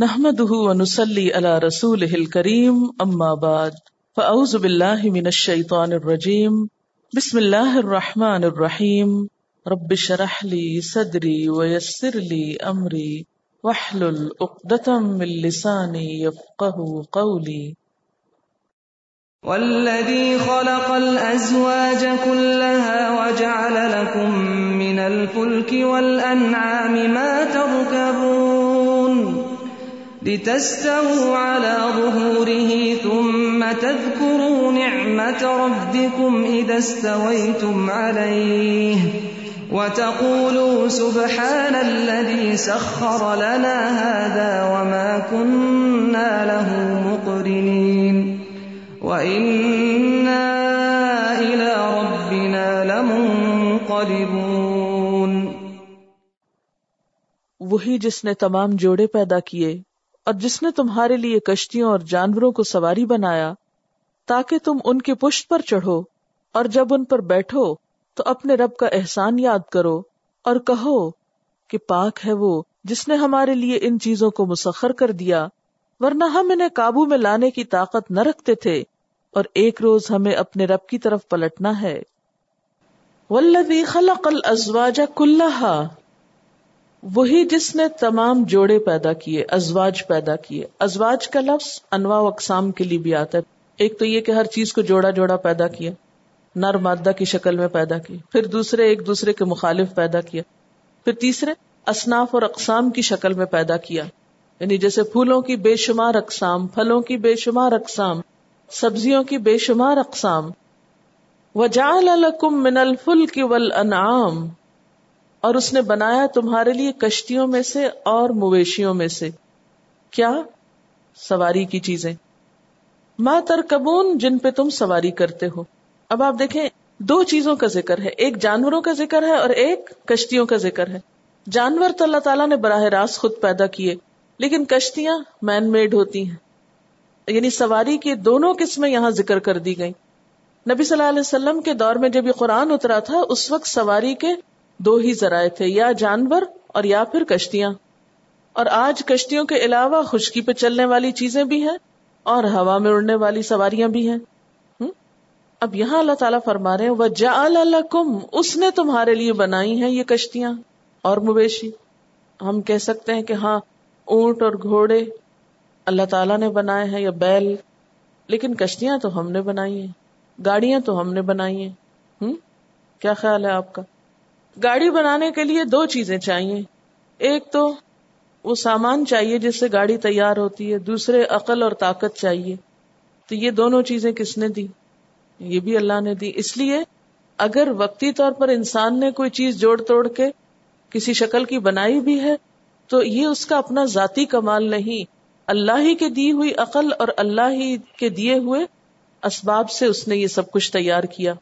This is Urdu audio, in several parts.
نحمده ونصلي على رسوله الكريم أما بعد فأعوذ بالله من الشيطان الرجيم بسم الله الرحمن الرحيم رب اشرح لي صدري ويسر لي أمري واحلل عقدة من لساني يفقه قولي والذي خلق الأزواج كلها وجعل لكم من الفلك والأنعام ما تركبون لتستووا على ظهوره ثم تذكروا نعمة ربكم إذا استويتم عليه وتقولوا سبحان الذي سخر لنا هذا وما كنا له مقرنين وإنا إلى ربنا لمنقلبون وہی جس نے تمام جوڑے پیدا کیے اور جس نے تمہارے لیے کشتیوں اور جانوروں کو سواری بنایا، تاکہ تم ان کے پشت پر چڑھو، اور جب ان پر بیٹھو، تو اپنے رب کا احسان یاد کرو اور کہو کہ پاک ہے وہ جس نے ہمارے لیے ان چیزوں کو مسخر کر دیا، ورنہ ہم انہیں قابو میں لانے کی طاقت نہ رکھتے تھے، اور ایک روز ہمیں اپنے رب کی طرف پلٹنا ہے۔ والذی خلق الازواج کلہا وہی جس نے تمام جوڑے پیدا کیے، ازواج پیدا کیے۔ ازواج کا لفظ انواع و اقسام کے لیے بھی آتا ہے۔ ایک تو یہ کہ ہر چیز کو جوڑا جوڑا پیدا کیا، نر مادہ کی شکل میں پیدا کی پھر دوسرے ایک دوسرے کے مخالف پیدا کیا، پھر تیسرے اصناف اور اقسام کی شکل میں پیدا کیا۔ یعنی جیسے پھولوں کی بے شمار اقسام، پھلوں کی بے شمار اقسام، سبزیوں کی بے شمار اقسام۔ وجعل لکم من الفلک والانعام اور اس نے بنایا تمہارے لیے کشتیوں میں سے اور مویشیوں میں سے۔ کیا؟ سواری کی چیزیں۔ ماں ترکبون، جن پہ تم سواری کرتے ہو۔ اب آپ دیکھیں، دو چیزوں کا ذکر ہے۔ ایک جانوروں کا ذکر ہے اور ایک کشتیوں کا ذکر ہے۔ جانور تو اللہ تعالیٰ نے براہ راست خود پیدا کیے، لیکن کشتیاں مین میڈ ہوتی ہیں۔ یعنی سواری کی دونوں قسمیں یہاں ذکر کر دی گئی نبی صلی اللہ علیہ وسلم کے دور میں جب یہ قرآن اترا تھا، اس وقت سواری کے دو ہی ذرائع تھے، یا جانور اور یا پھر کشتیاں۔ اور آج کشتیوں کے علاوہ خشکی پہ چلنے والی چیزیں بھی ہیں اور ہوا میں اڑنے والی سواریاں بھی ہیں۔ اب یہاں اللہ تعالیٰ فرما رہے ہیں وہ جا کم اس نے تمہارے لیے بنائی ہیں یہ کشتیاں اور مویشی۔ ہم کہہ سکتے ہیں کہ ہاں اونٹ اور گھوڑے اللہ تعالیٰ نے بنائے ہیں یا بیل، لیکن کشتیاں تو ہم نے بنائی ہیں، گاڑیاں تو ہم نے بنائی ہیں۔ ہوں کیا خیال ہے آپ کا؟ گاڑی بنانے کے لیے دو چیزیں چاہیے۔ ایک تو وہ سامان چاہیے جس سے گاڑی تیار ہوتی ہے، دوسرے عقل اور طاقت چاہیے۔ تو یہ دونوں چیزیں کس نے دی؟ یہ بھی اللہ نے دی۔ اس لیے اگر وقتی طور پر انسان نے کوئی چیز جوڑ توڑ کے کسی شکل کی بنائی بھی ہے، تو یہ اس کا اپنا ذاتی کمال نہیں۔ اللہ ہی کے دی ہوئی عقل اور اللہ ہی کے دیے ہوئے اسباب سے اس نے یہ سب کچھ تیار کیا۔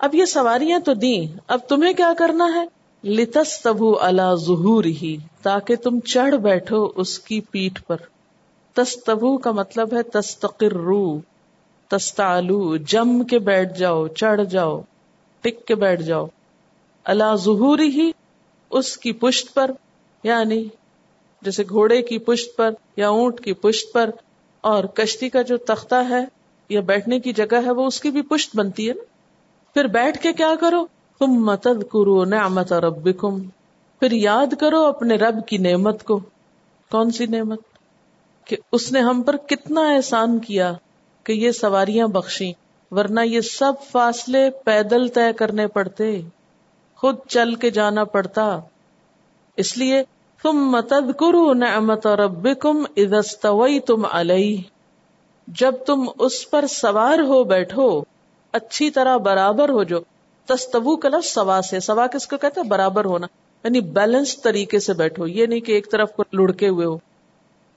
اب یہ سواریاں تو دیں، اب تمہیں کیا کرنا ہے؟ لتس تبو اللہ ظہور ہی تاکہ تم چڑھ بیٹھو اس کی پیٹ پر۔ تستبو کا مطلب ہے تستقر رو تستالو جم کے بیٹھ جاؤ، چڑھ جاؤ، ٹک کے بیٹھ جاؤ۔ اللہ ظہور ہی اس کی پشت پر یعنی جیسے گھوڑے کی پشت پر یا اونٹ کی پشت پر، اور کشتی کا جو تختہ ہے یا بیٹھنے کی جگہ ہے، وہ اس کی بھی پشت بنتی ہے نا؟ پھر بیٹھ کے کیا کرو؟ تم متد کرو نعمت رب پھر یاد کرو اپنے رب کی نعمت کو۔ کون سی نعمت؟ کہ اس نے ہم پر کتنا احسان کیا کہ یہ سواریاں بخشی ورنہ یہ سب فاصلے پیدل طے کرنے پڑتے۔ خود چل کے جانا پڑتا۔ اس لیے تم متد کرو نعمت رب کم تم علیہ جب تم اس پر سوار ہو بیٹھو اچھی طرح برابر ہو جو تستبو کا لفظ سوا سے، سوا کس کو کہتے برابر ہونا یعنی بیلنس طریقے سے بیٹھو، یہ نہیں کہ ایک طرف کو لڑکے ہوئے ہو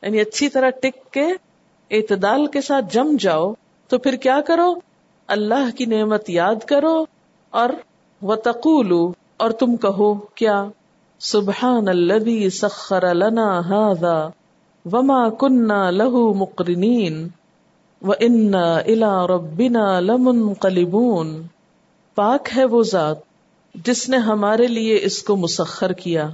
یعنی اچھی طرح ٹک کے اعتدال کے ساتھ جم جاؤ، تو پھر کیا کرو؟ اللہ کی نعمت یاد کرو اور و تقولو اور تم کہو، کیا؟ سبحان الذي سخر لنا هذا وما كنا له مقرنين ان الا ربنا لمن قلبون پاک ہے وہ ذات جس نے ہمارے لیے اس کو مسخر کیا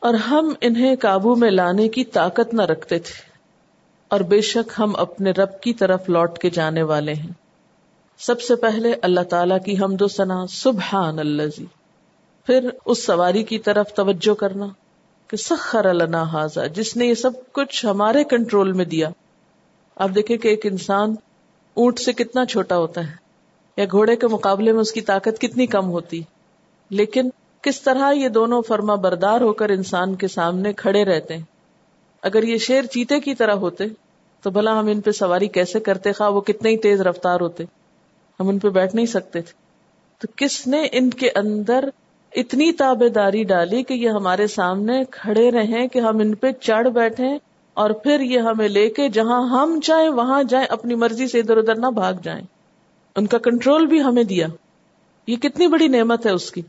اور ہم انہیں قابو میں لانے کی طاقت نہ رکھتے تھے۔ اور بے شک ہم اپنے رب کی طرف لوٹ کے جانے والے ہیں۔ سب سے پہلے اللہ تعالی کی حمد و ثنا سبحان اللہ جی پھر اس سواری کی طرف توجہ کرنا کہ سخر لنا حاضا جس نے یہ سب کچھ ہمارے کنٹرول میں دیا۔ آپ دیکھیں کہ ایک انسان اونٹ سے کتنا چھوٹا ہوتا ہے یا گھوڑے کے مقابلے میں اس کی طاقت کتنی کم ہوتی۔ لیکن کس طرح یہ دونوں فرما بردار ہو کر انسان کے سامنے کھڑے رہتے ہیں؟ اگر یہ شیر چیتے کی طرح ہوتے، تو بھلا ہم ان پہ سواری کیسے کرتے خواہ وہ کتنے ہی تیز رفتار ہوتے۔ ہم ان پہ بیٹھ نہیں سکتے تھے۔ تو کس نے ان کے اندر اتنی تابے داری ڈالی کہ یہ ہمارے سامنے کھڑے رہیں کہ ہم ان پہ چڑھ بیٹھے اور پھر یہ ہمیں لے کے جہاں ہم جائیں، وہاں جائیں، اپنی مرضی سے ادھر ادھر نہ بھاگ جائیں۔ ان کا کنٹرول بھی ہمیں دیا۔ یہ کتنی بڑی نعمت ہے اس کی۔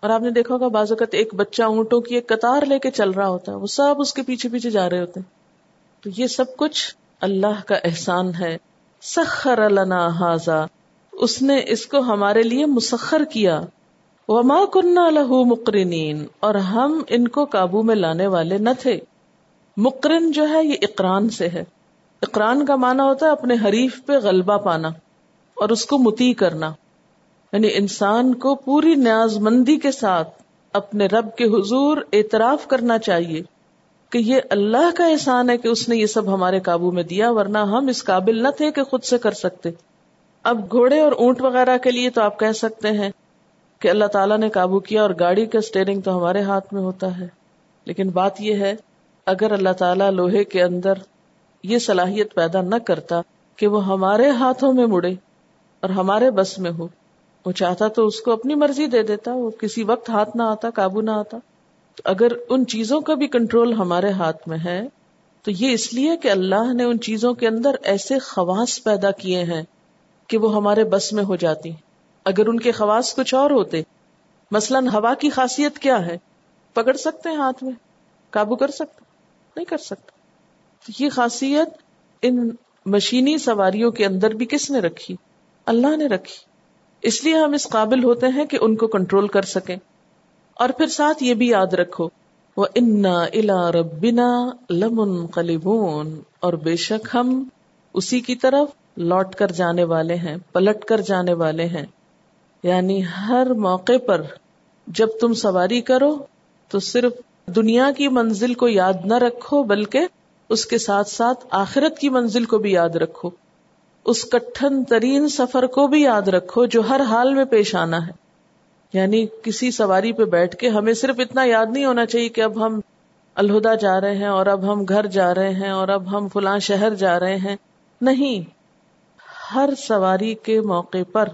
اور آپ نے دیکھا ہوگا، بعض اوقات ایک بچہ اونٹوں کی ایک قطار لے کے چل رہا ہوتا ہے، وہ سب اس کے پیچھے پیچھے جا رہے ہوتے ہیں۔ تو یہ سب کچھ اللہ کا احسان ہے۔ سخر لنا حاضا اس نے اس کو ہمارے لیے مسخر کیا۔ وما کنہ لہو مقرنین اور ہم ان کو قابو میں لانے والے نہ تھے۔ مقرن جو ہے یہ اقران سے ہے۔ اقران کا معنی ہوتا ہے اپنے حریف پہ غلبہ پانا اور اس کو متی کرنا۔ یعنی انسان کو پوری نیاز مندی کے ساتھ اپنے رب کے حضور اعتراف کرنا چاہیے کہ یہ اللہ کا احسان ہے کہ اس نے یہ سب ہمارے قابو میں دیا، ورنہ ہم اس قابل نہ تھے کہ خود سے کر سکتے۔ اب گھوڑے اور اونٹ وغیرہ کے لیے تو آپ کہہ سکتے ہیں کہ اللہ تعالیٰ نے قابو کیا اور گاڑی کا اسٹیئرنگ تو ہمارے ہاتھ میں ہوتا ہے۔ لیکن بات یہ ہے اگر اللہ تعالیٰ لوہے کے اندر یہ صلاحیت پیدا نہ کرتا کہ وہ ہمارے ہاتھوں میں مڑے اور ہمارے بس میں ہو، وہ چاہتا تو اس کو اپنی مرضی دے دیتا، وہ کسی وقت ہاتھ نہ آتا، قابو نہ آتا۔ تو اگر ان چیزوں کا بھی کنٹرول ہمارے ہاتھ میں ہے، تو یہ اس لیے کہ اللہ نے ان چیزوں کے اندر ایسے خواص پیدا کیے ہیں کہ وہ ہمارے بس میں ہو جاتی۔ اگر ان کے خواص کچھ اور ہوتے، مثلا ہوا کی خاصیت کیا ہے؟ پکڑ سکتے ہیں ہاتھ میں؟ قابو کر سکتے؟ نہیں کر سکتا۔ یہ خاصیت ان مشینی سواریوں کے اندر بھی کس نے رکھی؟ اللہ نے رکھی۔ اس لیے ہم اس قابل ہوتے ہیں کہ ان کو کنٹرول کر سکیں۔ اور پھر ساتھ یہ بھی یاد رکھو وہ انا الا ربنا لمن قلبون اور بے شک ہم اسی کی طرف لوٹ کر جانے والے ہیں، پلٹ کر جانے والے ہیں۔ یعنی ہر موقع پر جب تم سواری کرو تو صرف دنیا کی منزل کو یاد نہ رکھو، بلکہ اس کے ساتھ ساتھ آخرت کی منزل کو بھی یاد رکھو۔ اس کٹھن ترین سفر کو بھی یاد رکھو جو ہر حال میں پیش آنا ہے۔ یعنی کسی سواری پہ بیٹھ کے ہمیں صرف اتنا یاد نہیں ہونا چاہیے کہ اب ہم الہدا جا رہے ہیں اور اب ہم گھر جا رہے ہیں اور اب ہم فلاں شہر جا رہے ہیں۔ نہیں۔ ہر سواری کے موقع پر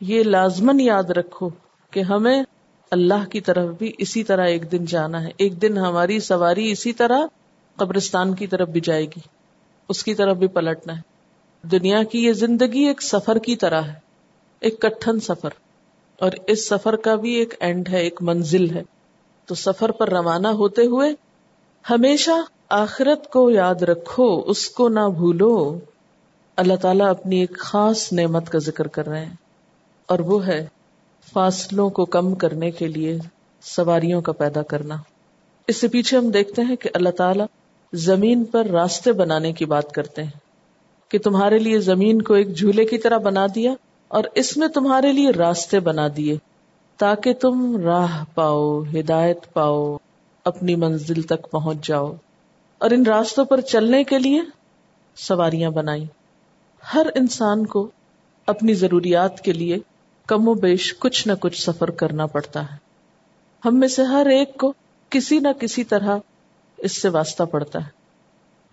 یہ لازمن یاد رکھو کہ ہمیں اللہ کی طرف بھی اسی طرح ایک دن جانا ہے۔ ایک دن ہماری سواری اسی طرح قبرستان کی طرف بھی جائے گی۔ اس کی طرف بھی پلٹنا ہے۔ دنیا کی یہ زندگی ایک سفر کی طرح ہے۔ ایک کٹھن سفر۔ اور اس سفر کا بھی ایک اینڈ ہے، ایک منزل ہے۔ تو سفر پر روانہ ہوتے ہوئے ہمیشہ آخرت کو یاد رکھو، اس کو نہ بھولو۔ اللہ تعالیٰ اپنی ایک خاص نعمت کا ذکر کر رہے ہیں۔ اور وہ ہے فاصلوں کو کم کرنے کے لیے سواریوں کا پیدا کرنا۔ اس سے پیچھے ہم دیکھتے ہیں کہ اللہ تعالیٰ زمین پر راستے بنانے کی بات کرتے ہیں کہ تمہارے لیے زمین کو ایک جھولے کی طرح بنا دیا اور اس میں تمہارے لیے راستے بنا دیے تاکہ تم راہ پاؤ، ہدایت پاؤ، اپنی منزل تک پہنچ جاؤ۔ اور ان راستوں پر چلنے کے لیے سواریاں بنائی ہر انسان کو اپنی ضروریات کے لیے کم و بیش کچھ نہ کچھ سفر کرنا پڑتا ہے۔ ہم میں سے ہر ایک کو کسی نہ کسی طرح اس سے واسطہ پڑتا ہے۔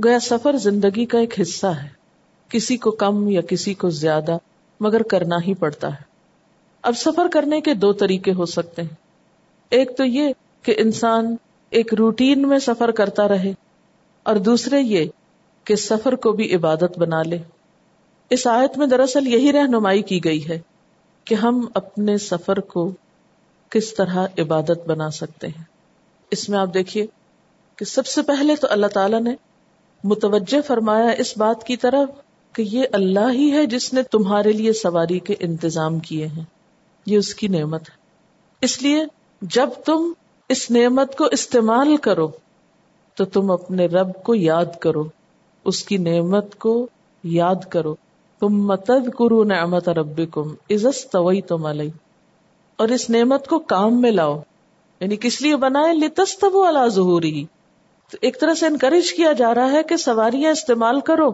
گیا سفر زندگی کا ایک حصہ ہے۔ کسی کو کم یا کسی کو زیادہ، مگر کرنا ہی پڑتا ہے۔ اب سفر کرنے کے دو طریقے ہو سکتے ہیں۔ ایک تو یہ کہ انسان ایک روٹین میں سفر کرتا رہے، اور دوسرے یہ کہ سفر کو بھی عبادت بنا لے۔ اس آیت میں دراصل یہی رہنمائی کی گئی ہے۔ کہ ہم اپنے سفر کو کس طرح عبادت بنا سکتے ہیں۔ اس میں آپ دیکھیے کہ سب سے پہلے تو اللہ تعالیٰ نے متوجہ فرمایا اس بات کی طرف کہ یہ اللہ ہی ہے جس نے تمہارے لیے سواری کے انتظام کیے ہیں۔ یہ اس کی نعمت ہے۔ اس لیے جب تم اس نعمت کو استعمال کرو تو تم اپنے رب کو یاد کرو، اس کی نعمت کو یاد کرو۔ تم متد کرو نعمت رب کم عزت طوی تم علیہ اور اس نعمت کو کام میں لاؤ. یعنی کس لیے بنائے؟ لتس تب اللہ ظہوری تو ایک طرح سے انکریج کیا جا رہا ہے کہ سواریاں استعمال کرو.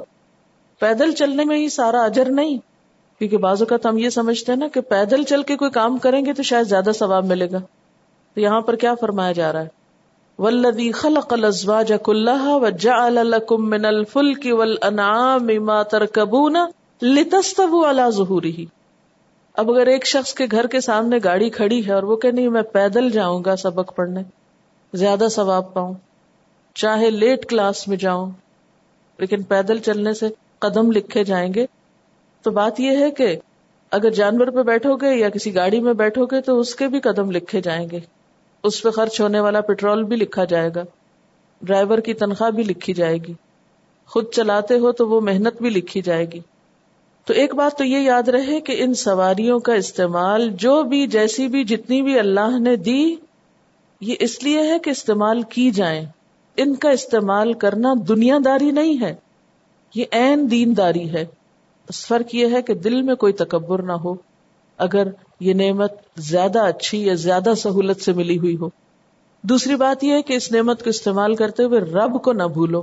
پیدل چلنے میں ہی سارا اجر نہیں. کیونکہ بعض اوقات ہم یہ سمجھتے ہیں نا کہ پیدل چل کے کوئی کام کریں گے تو شاید زیادہ ثواب ملے گا. تو یہاں پر کیا فرمایا جا رہا ہے؟ ولدی خلق الازواج كلها وجعل لكم من الفلك والانعام ما تركبون لتستووا على ظهوره۔ اب اگر ایک شخص کے گھر کے سامنے گاڑی کھڑی ہے اور وہ کہ نہیں، میں پیدل جاؤں گا سبق پڑھنے، زیادہ ثواب پاؤں، چاہے لیٹ کلاس میں جاؤں، لیکن پیدل چلنے سے قدم لکھے جائیں گے، تو بات یہ ہے کہ اگر جانور پہ بیٹھو گے یا کسی گاڑی میں بیٹھو گے، تو اس کے بھی قدم لکھے جائیں گے۔ اس پہ خرچ ہونے والا پیٹرول بھی لکھا جائے گا، ڈرائیور کی تنخواہ بھی لکھی جائے گی۔ خود چلاتے ہو تو وہ محنت بھی لکھی جائے گی۔ تو ایک بات تو یہ یاد رہے کہ ان سواریوں کا استعمال جو بھی جیسی بھی جتنی بھی اللہ نے دی، یہ اس لیے ہے کہ استعمال کی جائیں۔ ان کا استعمال کرنا دنیا داری نہیں ہے، یہ این دین داری ہے۔ بس فرق یہ ہے کہ دل میں کوئی تکبر نہ ہو، اگر یہ نعمت زیادہ اچھی یا زیادہ سہولت سے ملی ہوئی ہو۔ دوسری بات یہ ہے کہ اس نعمت کو استعمال کرتے ہوئے رب کو نہ بھولو۔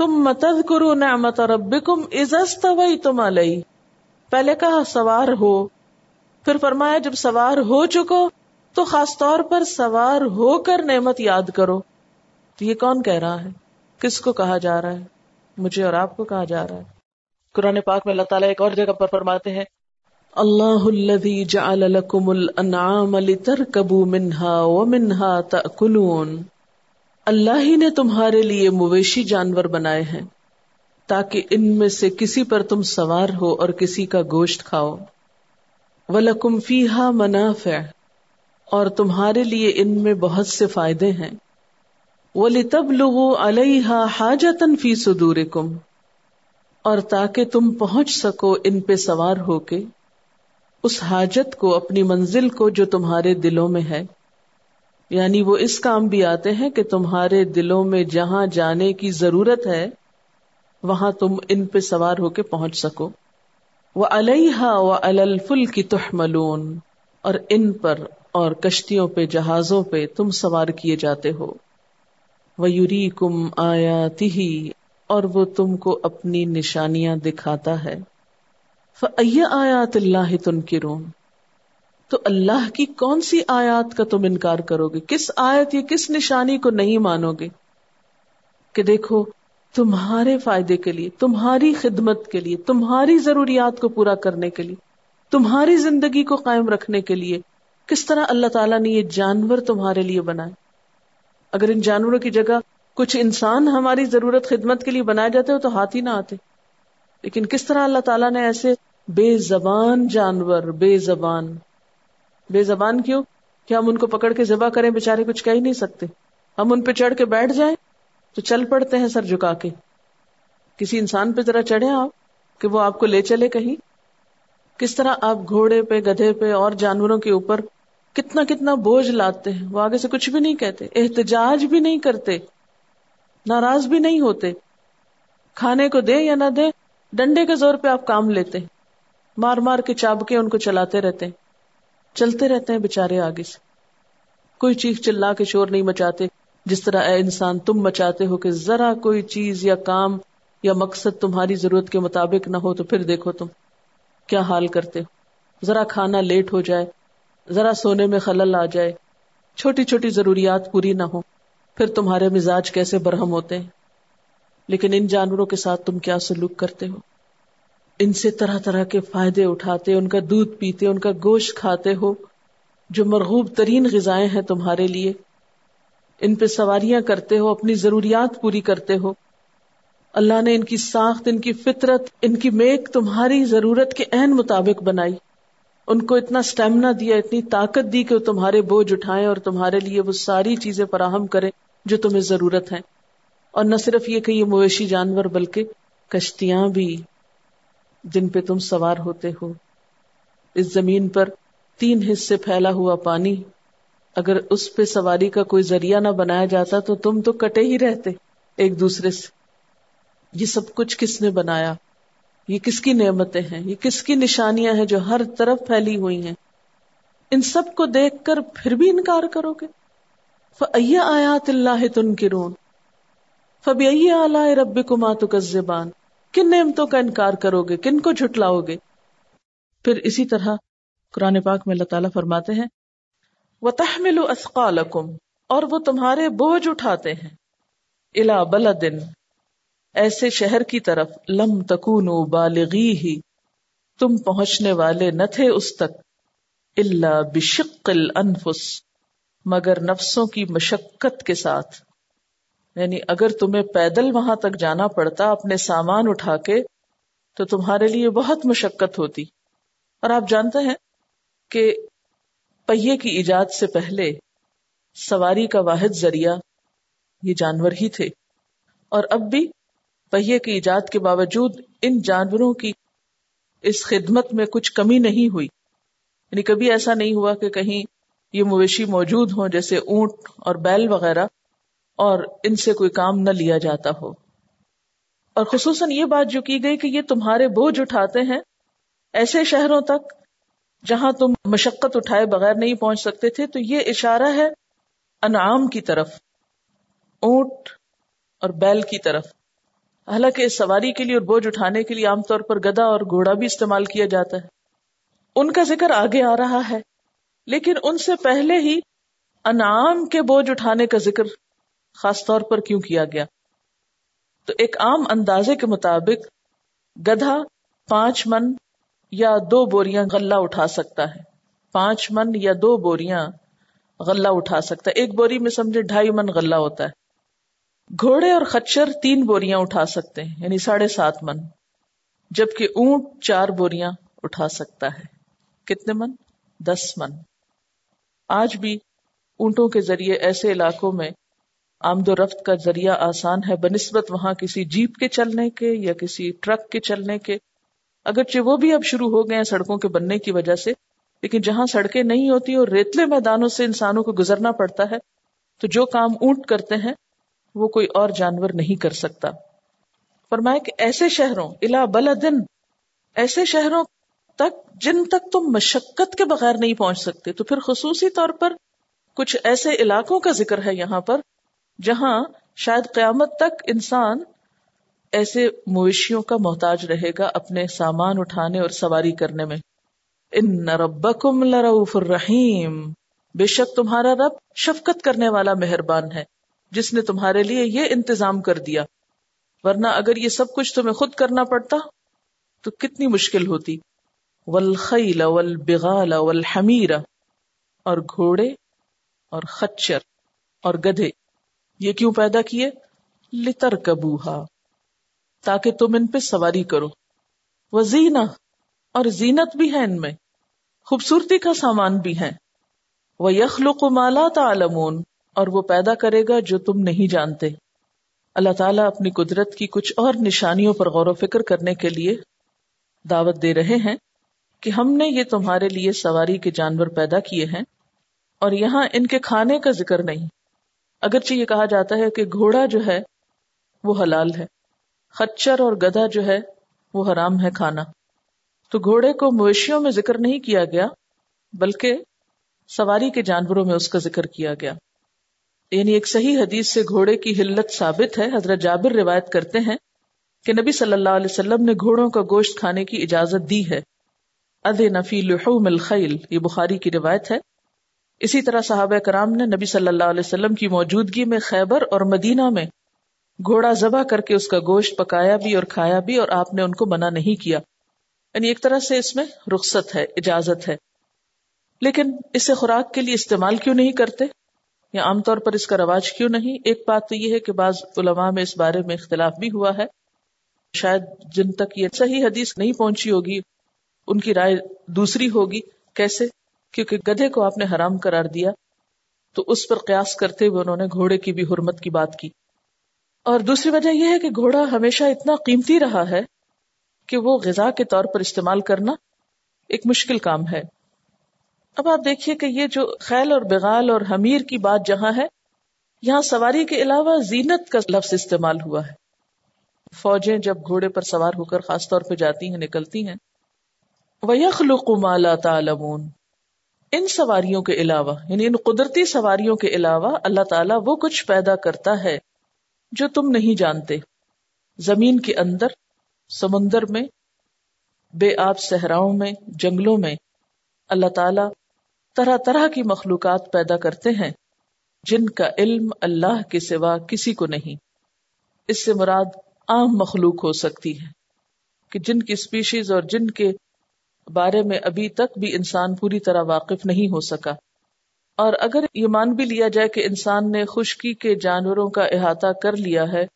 تم متد کرو نعمت اور رب کم تم علیہ پہلے کہا، سوار ہو۔ پھر فرمایا، جب سوار ہو چکو، تو خاص طور پر سوار ہو کر نعمت یاد کرو۔ تو یہ کون کہہ رہا ہے؟ کس کو کہا جا رہا ہے؟ مجھے اور آپ کو کہا جا رہا ہے۔ قرآن پاک میں اللہ تعالیٰ ایک اور جگہ پر فرماتے ہیں، اللہ الذي جعل لكم الانعام لتركبوا منها ومنها تاكلون اللہ ہی نے تمہارے لیے مویشی جانور بنائے ہیں تاکہ ان میں سے کسی پر تم سوار ہو اور کسی کا گوشت کھاؤ۔ وَلَكُمْ فِيهَا مَنَافِعُ۔ اور تمہارے لیے ان میں بہت سے فائدے ہیں۔ وَلِتَبْلُغُوا عَلَيْهَا حَاجَةً فِي صُدُورِكُمْ۔ اور تاکہ تم پہنچ سکو ان پہ سوار ہو کے۔ اس حاجت کو، اپنی منزل کو جو تمہارے دلوں میں ہے۔ یعنی وہ اس کام بھی آتے ہیں کہ تمہارے دلوں میں جہاں جانے کی ضرورت ہے، وہاں تم ان پہ سوار ہو کے پہنچ سکو۔ وہ الحا و الفل کی تحملون۔ اور ان پر اور کشتیوں پہ، جہازوں پہ تم سوار کیے جاتے ہو۔ وہ یوری کم آیا اور وہ تم کو اپنی نشانیاں دکھاتا ہے۔ آیات اللہ تن تو اللہ کی کون سی آیات کا تم انکار کرو گے؟ کس آیت یا کس نشانی کو نہیں مانو گے؟ کہ دیکھو، تمہارے فائدے کے لیے، تمہاری خدمت کے لیے، تمہاری ضروریات کو پورا کرنے کے لیے، تمہاری زندگی کو قائم رکھنے کے لیے، کس طرح اللہ تعالیٰ نے یہ جانور تمہارے لیے بنائے؟ اگر ان جانوروں کی جگہ کچھ انسان ہماری ضرورت خدمت کے لیے بنائے جاتے ہو تو ہاتھ ہی نہ آتے۔ لیکن کس طرح اللہ تعالیٰ نے ایسے بے زبان جانور، بے زبان بے زبان کیوں؟ کہ ہم ان کو پکڑ کے ذبح کریں بےچارے کچھ کہہ ہی نہیں سکتے۔ ہم ان پہ چڑھ کے بیٹھ جائیں تو چل پڑتے ہیں سر جھکا کے۔ کسی انسان پہ ذرا چڑھے آپ، کہ وہ آپ کو لے چلے کہیں۔ کس طرح آپ گھوڑے پہ، گدھے پہ اور جانوروں کے اوپر کتنا کتنا بوجھ لاتے ہیں، وہ آگے سے کچھ بھی نہیں کہتے، احتجاج بھی نہیں کرتے، ناراض بھی نہیں ہوتے۔ کھانے کو دے یا نہ دے ڈنڈے کے زور پہ آپ کام لیتے مار مار کے چاب کے ان کو چلاتے رہتے ہیں۔ چلتے رہتے ہیں بےچارے آگے سے۔ کوئی چیخ چلا کے شور نہیں مچاتے۔ جس طرح اے انسان تم مچاتے ہو کہ ذرا کوئی چیز یا کام یا مقصد تمہاری ضرورت کے مطابق نہ ہو تو پھر دیکھو تم کیا حال کرتے ہو۔ ذرا کھانا لیٹ ہو جائے، ذرا سونے میں خلل آ جائے۔ چھوٹی چھوٹی ضروریات پوری نہ ہو پھر تمہارے مزاج کیسے برہم ہوتے ہیں؟ لیکن ان جانوروں کے ساتھ تم کیا سلوک کرتے ہو؟ ان سے طرح طرح کے فائدے اٹھاتے، ان کا دودھ پیتے، ان کا گوشت کھاتے ہو، جو مرغوب ترین غذائیں ہیں تمہارے لیے۔ ان پہ سواریاں کرتے ہو، اپنی ضروریات پوری کرتے ہو۔ اللہ نے ان کی ساخت، ان کی فطرت، ان کی میک تمہاری ضرورت کے عین مطابق بنائی۔ ان کو اتنا اسٹیمنا دیا، اتنی طاقت دی کہ وہ تمہارے بوجھ اٹھائیں اور تمہارے لیے وہ ساری چیزیں فراہم کرے جو تمہیں ضرورت ہے اور نہ صرف یہ کہ یہ مویشی جانور، بلکہ کشتیاں بھی۔ جن پہ تم سوار ہوتے ہو۔ اس زمین پر تین حصے پھیلا ہوا پانی۔ اگر اس پہ سواری کا کوئی ذریعہ نہ بنایا جاتا تو تم تو کٹے ہی رہتے ایک دوسرے سے۔ یہ سب کچھ کس نے بنایا؟ یہ کس کی نعمتیں ہیں؟ یہ کس کی نشانیاں ہیں جو ہر طرف پھیلی ہوئی ہیں؟ ان سب کو دیکھ کر پھر بھی انکار کرو گے۔ آیات اللہ تن کرون فبی اعلی رب کمات زبان کن نعمتوں کا انکار کرو گے؟ کن کو جھٹلاؤ گے؟ پھر اسی طرح قرآن پاک میں اللہ تعالیٰ فرماتے ہیں وہ تحمل اسقالکم اور وہ تمہارے بوجھ اٹھاتے ہیں۔ الا بلدن ایسے شہر کی طرف، لم تکون بالغی ہی تم پہنچنے والے نہ تھے اس تک اللہ بشق الانفس مگر نفسوں کی مشقت کے ساتھ۔ یعنی اگر تمہیں پیدل وہاں تک جانا پڑتا اپنے سامان اٹھا کے، تو تمہارے لیے بہت مشقت ہوتی۔ اور آپ جانتے ہیں کہ پہیے کی ایجاد سے پہلے سواری کا واحد ذریعہ یہ جانور ہی تھے۔ اور اب بھی پہیے کی ایجاد کے باوجود ان جانوروں کی اس خدمت میں کچھ کمی نہیں ہوئی۔ یعنی کبھی ایسا نہیں ہوا کہ کہیں یہ مویشی موجود ہوں جیسے اونٹ اور بیل وغیرہ اور ان سے کوئی کام نہ لیا جاتا ہو۔ اور خصوصاً یہ بات جو کی گئی کہ یہ تمہارے بوجھ اٹھاتے ہیں ایسے شہروں تک جہاں تم مشقت اٹھائے بغیر نہیں پہنچ سکتے تھے، تو یہ اشارہ ہے انعام کی طرف، اونٹ اور بیل کی طرف۔ حالانکہ اس سواری کے لیے اور بوجھ اٹھانے کے لیے عام طور پر گدا اور گھوڑا بھی استعمال کیا جاتا ہے۔ ان کا ذکر آگے آ رہا ہے، لیکن ان سے پہلے ہی انعام کے بوجھ اٹھانے کا ذکر خاص طور پر کیوں کیا گیا؟ تو ایک عام اندازے کے مطابق، گدھا پانچ من یا دو بوریاں غلہ اٹھا سکتا ہے۔ پانچ من یا دو بوریاں غلہ اٹھا سکتا ہے۔ ایک بوری میں سمجھے ڈھائی من غلہ ہوتا ہے۔ گھوڑے اور خچر تین بوریاں اٹھا سکتے ہیں یعنی ساڑھے سات من، جبکہ اونٹ چار بوریاں اٹھا سکتا ہے۔ کتنے من؟ دس من۔ آج بھی اونٹوں کے ذریعے ایسے علاقوں میں آمد و رفت کا ذریعہ آسان ہے، بنسبت وہاں کسی جیپ کے چلنے کے یا کسی ٹرک کے چلنے کے۔ اگرچہ وہ بھی اب شروع ہو گئے ہیں سڑکوں کے بننے کی وجہ سے، لیکن جہاں سڑکیں نہیں ہوتی اور ریتلے میدانوں سے انسانوں کو گزرنا پڑتا ہے، تو جو کام اونٹ کرتے ہیں، وہ کوئی اور جانور نہیں کر سکتا۔ فرمایا کہ ایسے شہروں الا بلدن، ایسے شہروں تک جن تک تم مشقت کے بغیر نہیں پہنچ سکتے، تو پھر خصوصی طور پر کچھ ایسے علاقوں کا ذکر ہے یہاں پر جہاں شاید قیامت تک انسان ایسے مویشیوں کا محتاج رہے گا اپنے سامان اٹھانے اور سواری کرنے میں۔ ان ربکم لرؤف الرحیم۔ بے شک تمہارا رب شفقت کرنے والا مہربان ہے، جس نے تمہارے لیے یہ انتظام کر دیا۔ ورنہ اگر یہ سب کچھ تمہیں خود کرنا پڑتا تو کتنی مشکل ہوتی۔ والخیل والبغال والحمیر۔ اور گھوڑے اور خچر اور گدھے۔ یہ کیوں پیدا کیے؟ لتر کبوہا تاکہ تم ان پہ سواری کرو۔ وہ زینا اور زینت بھی ہے ان میں۔ خوبصورتی کا سامان بھی ہے وہ یخلق مالا تعلمون، اور وہ پیدا کرے گا جو تم نہیں جانتے۔ اللہ تعالیٰ اپنی قدرت کی کچھ اور نشانیوں پر غور و فکر کرنے کے لیے دعوت دے رہے ہیں کہ ہم نے یہ تمہارے لیے سواری کے جانور پیدا کیے ہیں، اور یہاں ان کے کھانے کا ذکر نہیں۔ اگرچہ یہ کہا جاتا ہے کہ گھوڑا جو ہے وہ حلال ہے، خچر اور گدھا جو ہے وہ حرام ہے کھانا۔ تو گھوڑے کو مویشیوں میں ذکر نہیں کیا گیا، بلکہ سواری کے جانوروں میں اس کا ذکر کیا گیا۔ یعنی ایک صحیح حدیث سے گھوڑے کی حلت ثابت ہے۔ حضرت جابر روایت کرتے ہیں کہ نبی صلی اللہ علیہ وسلم نے گھوڑوں کا گوشت کھانے کی اجازت دی ہے۔ اد نفی لحوم الخیل، یہ بخاری کی روایت ہے۔ اسی طرح صحابہ کرام نے نبی صلی اللہ علیہ وسلم کی موجودگی میں خیبر اور مدینہ میں گھوڑا ذبح کر کے اس کا گوشت پکایا بھی اور کھایا بھی اور آپ نے ان کو منع نہیں کیا۔ یعنی ایک طرح سے اس میں رخصت ہے، اجازت ہے۔ لیکن اسے خوراک کے لیے استعمال کیوں نہیں کرتے؟ یا عام طور پر اس کا رواج کیوں نہیں؟ ایک بات تو یہ ہے کہ بعض علماء میں اس بارے میں اختلاف بھی ہوا ہے۔ شاید جن تک یہ صحیح حدیث نہیں پہنچی ہوگی، ان کی رائے دوسری ہوگی۔ کیسے؟ کیونکہ گدھے کو آپ نے حرام قرار دیا، تو اس پر قیاس کرتے ہوئے انہوں نے گھوڑے کی بھی حرمت کی بات کی۔ اور دوسری وجہ یہ ہے کہ گھوڑا ہمیشہ اتنا قیمتی رہا ہے کہ وہ غذا کے طور پر استعمال کرنا ایک مشکل کام ہے۔ اب آپ دیکھیے کہ یہ جو خیل اور بغال اور حمیر کی بات جہاں ہے، یہاں سواری کے علاوہ زینت کا لفظ استعمال ہوا ہے۔ فوجیں جب گھوڑے پر سوار ہو کر خاص طور پہ جاتی ہیں، نکلتی ہیں، وَيَخْلُقُ مَا لَا تَعْلَمُونَ۔ ان سواریوں کے علاوہ یعنی ان قدرتی سواریوں کے علاوہ اللہ تعالیٰ وہ کچھ پیدا کرتا ہے جو تم نہیں جانتے۔ زمین کے اندر، سمندر میں، بے آب صحراؤں میں، جنگلوں میں اللہ تعالی طرح طرح کی مخلوقات پیدا کرتے ہیں، جن کا علم اللہ کے سوا کسی کو نہیں۔ اس سے مراد عام مخلوق ہو سکتی ہے کہ جن کی اسپیشیز اور جن کے بارے میں ابھی تک بھی انسان پوری طرح واقف نہیں ہو سکا۔ اور اگر یہ مان بھی لیا جائے کہ انسان نے خشکی کے جانوروں کا احاطہ کر لیا ہے،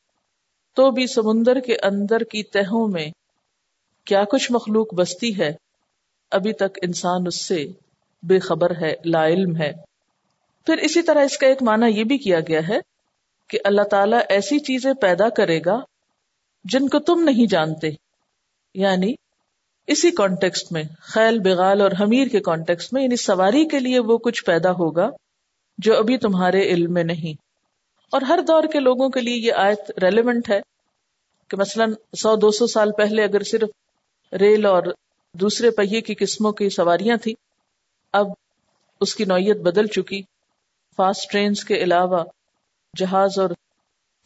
تو بھی سمندر کے اندر کی تہوں میں کیا کچھ مخلوق بستی ہے؟ ابھی تک انسان اس سے بے خبر ہے، لا علم ہے۔ پھر اسی طرح اس کا ایک معنی یہ بھی کیا گیا ہے کہ اللہ تعالیٰ ایسی چیزیں پیدا کرے گا جن کو تم نہیں جانتے۔ یعنی اسی کانٹیکسٹ میں، خیل، بغال اور حمیر کے کانٹیکسٹ میں یعنی سواری کے لیے وہ کچھ پیدا ہوگا جو ابھی تمہارے علم میں نہیں۔ اور ہر دور کے لوگوں کے لیے یہ آیت ریلیونٹ ہے کہ مثلا سو، دو سو سال پہلے اگر صرف ریل اور دوسرے پہیے کی قسموں کی سواریاں تھیں، اب اس کی نوعیت بدل چکی۔ فاسٹ ٹرینز کے علاوہ جہاز اور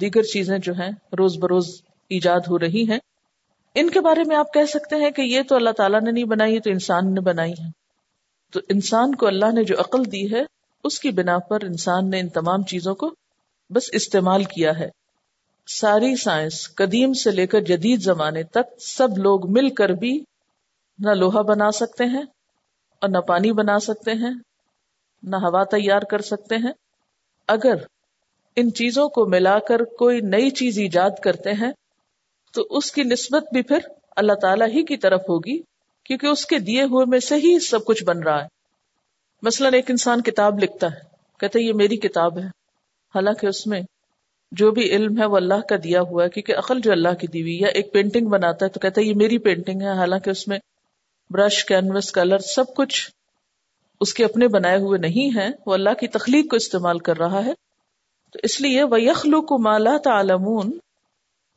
دیگر چیزیں جو ہیں، روز بروز ایجاد ہو رہی ہیں۔ ان کے بارے میں آپ کہہ سکتے ہیں کہ یہ تو اللہ تعالیٰ نے نہیں بنائی تو انسان نے بنائی ہے۔ تو انسان کو اللہ نے جو عقل دی ہے، اس کی بنا پر انسان نے ان تمام چیزوں کو بس استعمال کیا ہے۔ ساری سائنس قدیم سے لے کر جدید زمانے تک سب لوگ مل کر بھی نہ لوہا بنا سکتے ہیں اور نہ پانی بنا سکتے ہیں، نہ ہوا تیار کر سکتے ہیں۔ اگر ان چیزوں کو ملا کر کوئی نئی چیز ایجاد کرتے ہیں تو اس کی نسبت بھی پھر اللہ تعالیٰ ہی کی طرف ہوگی، کیونکہ اس کے دیے ہوئے میں سے ہی سب کچھ بن رہا ہے۔ مثلاً ایک انسان کتاب لکھتا ہے کہتے یہ میری کتاب ہے۔ حالانکہ اس میں جو بھی علم ہے وہ اللہ کا دیا ہوا ہے، کیونکہ عقل جو اللہ کی دی ہوئی یا ایک پینٹنگ بناتا ہے تو کہتا ہے، یہ میری پینٹنگ ہے۔ حالانکہ اس میں برش کینوس کلر سب کچھ اس کے اپنے بنائے ہوئے نہیں ہیں، وہ اللہ کی تخلیق کو استعمال کر رہا ہے۔ تو اس لیے وہ یخلو کو مالا تعلمون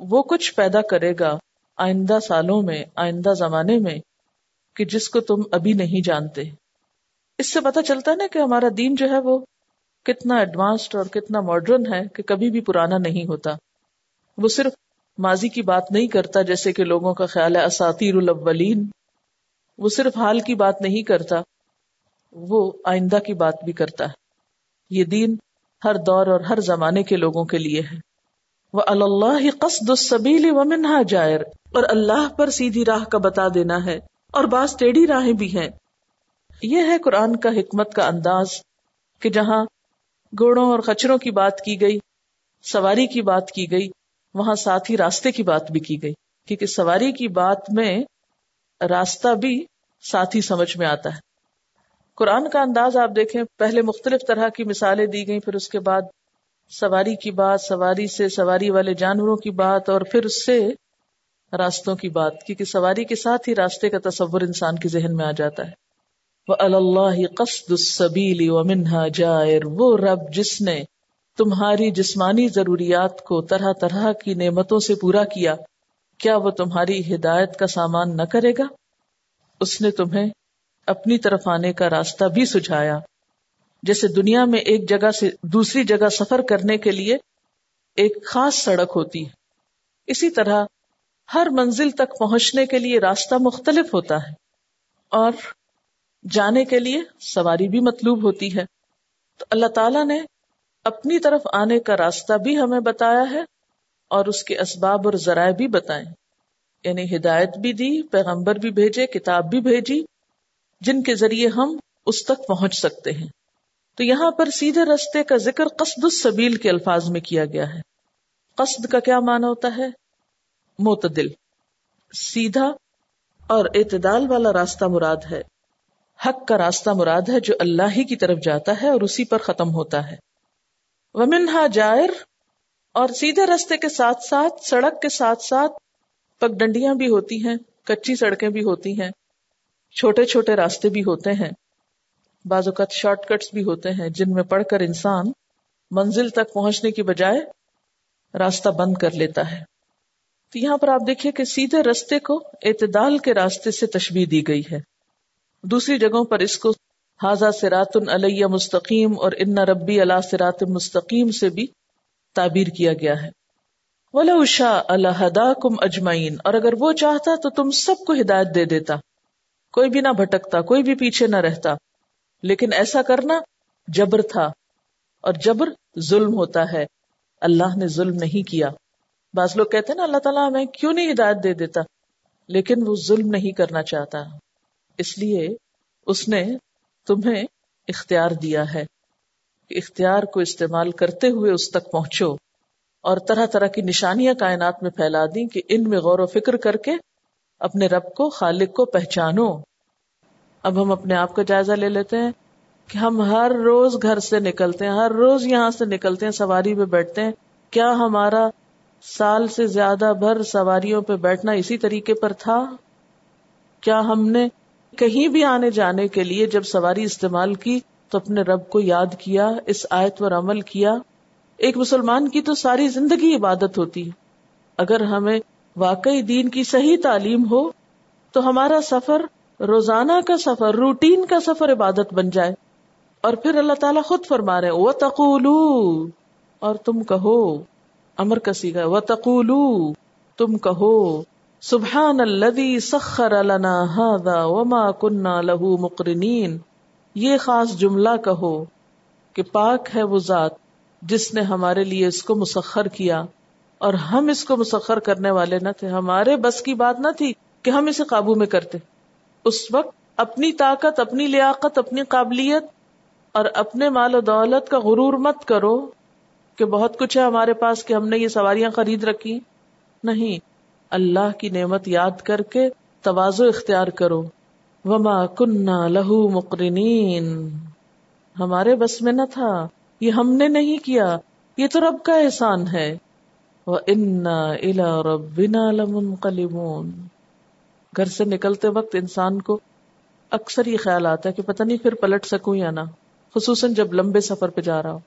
وہ کچھ پیدا کرے گا آئندہ سالوں میں، آئندہ زمانے میں، کہ جس کو تم ابھی نہیں جانتے۔ اس سے پتا چلتا نا کہ ہمارا دین جو ہے وہ کتنا ایڈوانسڈ اور کتنا ماڈرن ہے کہ کبھی بھی پرانا نہیں ہوتا۔ وہ صرف ماضی کی بات نہیں کرتا جیسے کہ لوگوں کا خیال ہے اساتیر الاولین۔ وہ صرف حال کی بات نہیں کرتا، وہ آئندہ کی بات بھی کرتا ہے۔ یہ دین ہر دور اور ہر زمانے کے لوگوں کے لیے ہے۔ وہ اللہ قصد السبیل و منہا جائر۔ اور اللہ پر سیدھی راہ کا بتا دینا ہے اور بعض ٹیڑھی راہیں بھی ہیں۔ یہ ہے قرآن کا حکمت کا انداز کہ جہاں گھوڑوں اور خچروں کی بات کی گئی، سواری کی بات کی گئی، وہاں ساتھ ہی راستے کی بات بھی کی گئی۔ کیونکہ سواری کی بات میں راستہ بھی ساتھ ہی سمجھ میں آتا ہے۔ قرآن کا انداز آپ دیکھیں، پہلے مختلف طرح کی مثالیں دی گئی پھر اس کے بعد سواری کی بات، سواری سے سواری والے جانوروں کی بات اور پھر اس سے راستوں کی بات، کیونکہ سواری کے ساتھ ہی راستے کا تصور انسان کے ذہن میں آ جاتا ہے۔ وہ اللہ قصد السبیلی و منہا جائر، وہ رب جس نے تمہاری جسمانی ضروریات کو طرح طرح کی نعمتوں سے پورا کیا کیا وہ تمہاری ہدایت کا سامان نہ کرے گا؟ اس نے تمہیں اپنی طرف آنے کا راستہ بھی سجھایا۔ جیسے دنیا میں ایک جگہ سے دوسری جگہ سفر کرنے کے لیے ایک خاص سڑک ہوتی ہے۔ اسی طرح ہر منزل تک پہنچنے کے لیے راستہ مختلف ہوتا ہے اور جانے کے لیے سواری بھی مطلوب ہوتی ہے۔ تو اللہ تعالی نے اپنی طرف آنے کا راستہ بھی ہمیں بتایا ہے اور اس کے اسباب اور ذرائع بھی بتائے۔ یعنی ہدایت بھی دی، پیغمبر بھی بھیجے، کتاب بھی بھیجی، جن کے ذریعے ہم اس تک پہنچ سکتے ہیں۔ تو یہاں پر سیدھے رستے کا ذکر قصد السبیل کے الفاظ میں کیا گیا ہے۔ قصد کا کیا معنی ہوتا ہے؟ معتدل، سیدھا اور اعتدال والا راستہ مراد ہے۔ حق کا راستہ مراد ہے جو اللہ ہی کی طرف جاتا ہے اور اسی پر ختم ہوتا ہے۔ ومنہا جائر اور سیدھے رستے کے ساتھ ساتھ، سڑک کے ساتھ ساتھ پگڈنڈیاں بھی ہوتی ہیں، کچی سڑکیں بھی ہوتی ہیں، چھوٹے چھوٹے راستے بھی ہوتے ہیں۔ بعض اوقات شارٹ کٹس بھی ہوتے ہیں جن میں پڑھ کر انسان منزل تک پہنچنے کی بجائے راستہ بند کر لیتا ہے۔ تو یہاں پر آپ دیکھیے کہ سیدھے رستے کو اعتدال کے راستے سے تشبیح دی گئی ہے۔ دوسری جگہوں پر اس کو حاضہ سرات علیہ مستقیم اور ان ربی اللہ سرات مستقیم سے بھی تعبیر کیا گیا ہے۔ ولا اشا اللہ کم اجمعین، اور اگر وہ چاہتا تو تم سب کو ہدایت دے دیتا۔ کوئی بھی نہ بھٹکتا، کوئی بھی پیچھے نہ رہتا۔ لیکن ایسا کرنا جبر تھا اور جبر ظلم ہوتا ہے۔ اللہ نے ظلم نہیں کیا۔ بعض لوگ کہتے ہیں نا، اللہ تعالیٰ ہمیں کیوں نہیں ہدایت دے دیتا؟ لیکن وہ ظلم نہیں کرنا چاہتا۔ اس لیے اس نے تمہیں اختیار دیا ہے کہ اختیار کو استعمال کرتے ہوئے اس تک پہنچو اور طرح طرح کی نشانیاں کائنات میں پھیلا دی کہ ان میں غور و فکر کر کے اپنے رب کو، خالق کو پہچانو۔ اب ہم اپنے آپ کا جائزہ لے لیتے ہیں کہ ہم ہر روز گھر سے نکلتے ہیں، ہر روز یہاں سے نکلتے ہیں، سواری پہ بیٹھتے ہیں۔ کیا ہمارا سال سے زیادہ بھر سواریوں پہ بیٹھنا اسی طریقے پر تھا؟ کیا ہم نے کہیں بھی آنے جانے کے لیے جب سواری استعمال کی تو اپنے رب کو یاد کیا، اس آیت پر عمل کیا؟ ایک مسلمان کی تو ساری زندگی عبادت ہوتی۔ ہے اگر ہمیں واقعی دین کی صحیح تعلیم ہو تو ہمارا سفر روزانہ کا سفر، روٹین کا سفر عبادت بن جائے۔ اور پھر اللہ تعالیٰ خود فرما رہے وہ تقولو اور تم کہو، امر کسی کا وہ تقولو تم کہو سبحان الذي سخر لنا هذا وما كنا له مقرنين یہ خاص جملہ کہو کہ پاک ہے وہ ذات جس نے ہمارے لیے اس کو مسخر کیا۔ اور ہم اس کو مسخر کرنے والے نہ تھے، ہمارے بس کی بات نہ تھی کہ ہم اسے قابو میں کرتے۔ اس وقت اپنی طاقت، اپنی لیاقت، اپنی قابلیت اور اپنے مال و دولت کا غرور مت کرو کہ بہت کچھ ہے ہمارے پاس کہ ہم نے یہ سواریاں خرید رکھی۔ نہیں، اللہ کی نعمت یاد کر کے توازو اختیار کرو۔ وما کنہ لہو مقرنین ہمارے بس میں نہ تھا۔ یہ ہم نے نہیں کیا۔ یہ تو رب کا احسان ہے۔ وہ انا الا ربنا لمنقلبون۔ گھر سے نکلتے وقت انسان کو اکثر یہ خیال آتا ہے کہ پتہ نہیں پھر پلٹ سکوں یا نہ، خصوصاً جب لمبے سفر پہ جا رہا ہو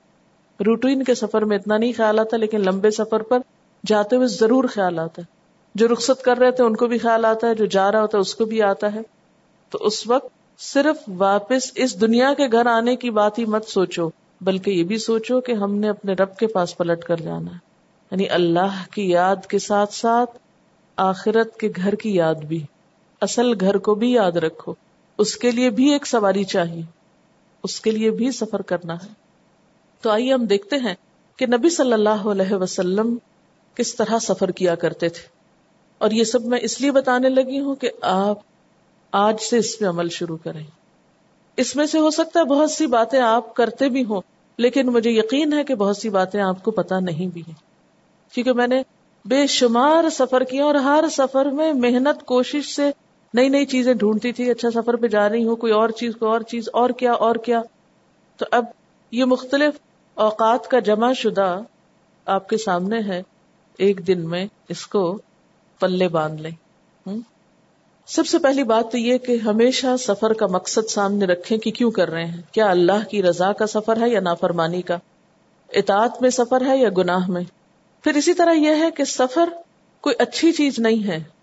روٹین کے سفر میں اتنا نہیں خیال آتا، لیکن لمبے سفر پر جاتے ہوئے ضرور خیال آتا ہے۔ جو رخصت کر رہے تھے، ان کو بھی خیال آتا ہے، جو جا رہا ہوتا ہے، اس کو بھی آتا ہے۔ تو اس وقت صرف واپس اس دنیا کے گھر آنے کی بات ہی مت سوچو، بلکہ یہ بھی سوچو کہ ہم نے اپنے رب کے پاس پلٹ کر جانا ہے۔ یعنی اللہ کی یاد کے ساتھ ساتھ آخرت کے گھر کی یاد بھی۔ اصل گھر کو بھی یاد رکھو۔ اس کے لیے بھی ایک سواری چاہیے۔ اس کے لیے بھی سفر کرنا ہے۔ تو آئیے ہم دیکھتے ہیں کہ نبی صلی اللہ علیہ وسلم کس طرح سفر کیا کرتے تھے۔ اور یہ سب میں اس لیے بتانے لگی ہوں کہ آپ آج سے اس پہ عمل شروع کریں۔ اس میں سے ہو سکتا ہے بہت سی باتیں آپ کرتے بھی ہوں، لیکن مجھے یقین ہے کہ بہت سی باتیں آپ کو پتا نہیں بھی ہیں۔ کیونکہ میں نے بے شمار سفر کیا اور ہر سفر میں محنت کوشش سے نئی نئی چیزیں ڈھونڈتی تھی اچھا سفر پہ جا رہی ہوں، کوئی اور چیز کو اور چیز، اور کیا اور کیا۔ تو اب یہ مختلف اوقات کا جمع شدہ آپ کے سامنے ہے۔ ایک دن میں اس کو پلے باندھ لیں۔ سب سے پہلی بات تو یہ کہ ہمیشہ سفر کا مقصد سامنے رکھیں کہ کیوں کر رہے ہیں۔ کیا اللہ کی رضا کا سفر ہے یا نافرمانی کا؟ اطاعت میں سفر ہے یا گناہ میں؟ پھر اسی طرح یہ ہے کہ سفر کوئی اچھی چیز نہیں ہے۔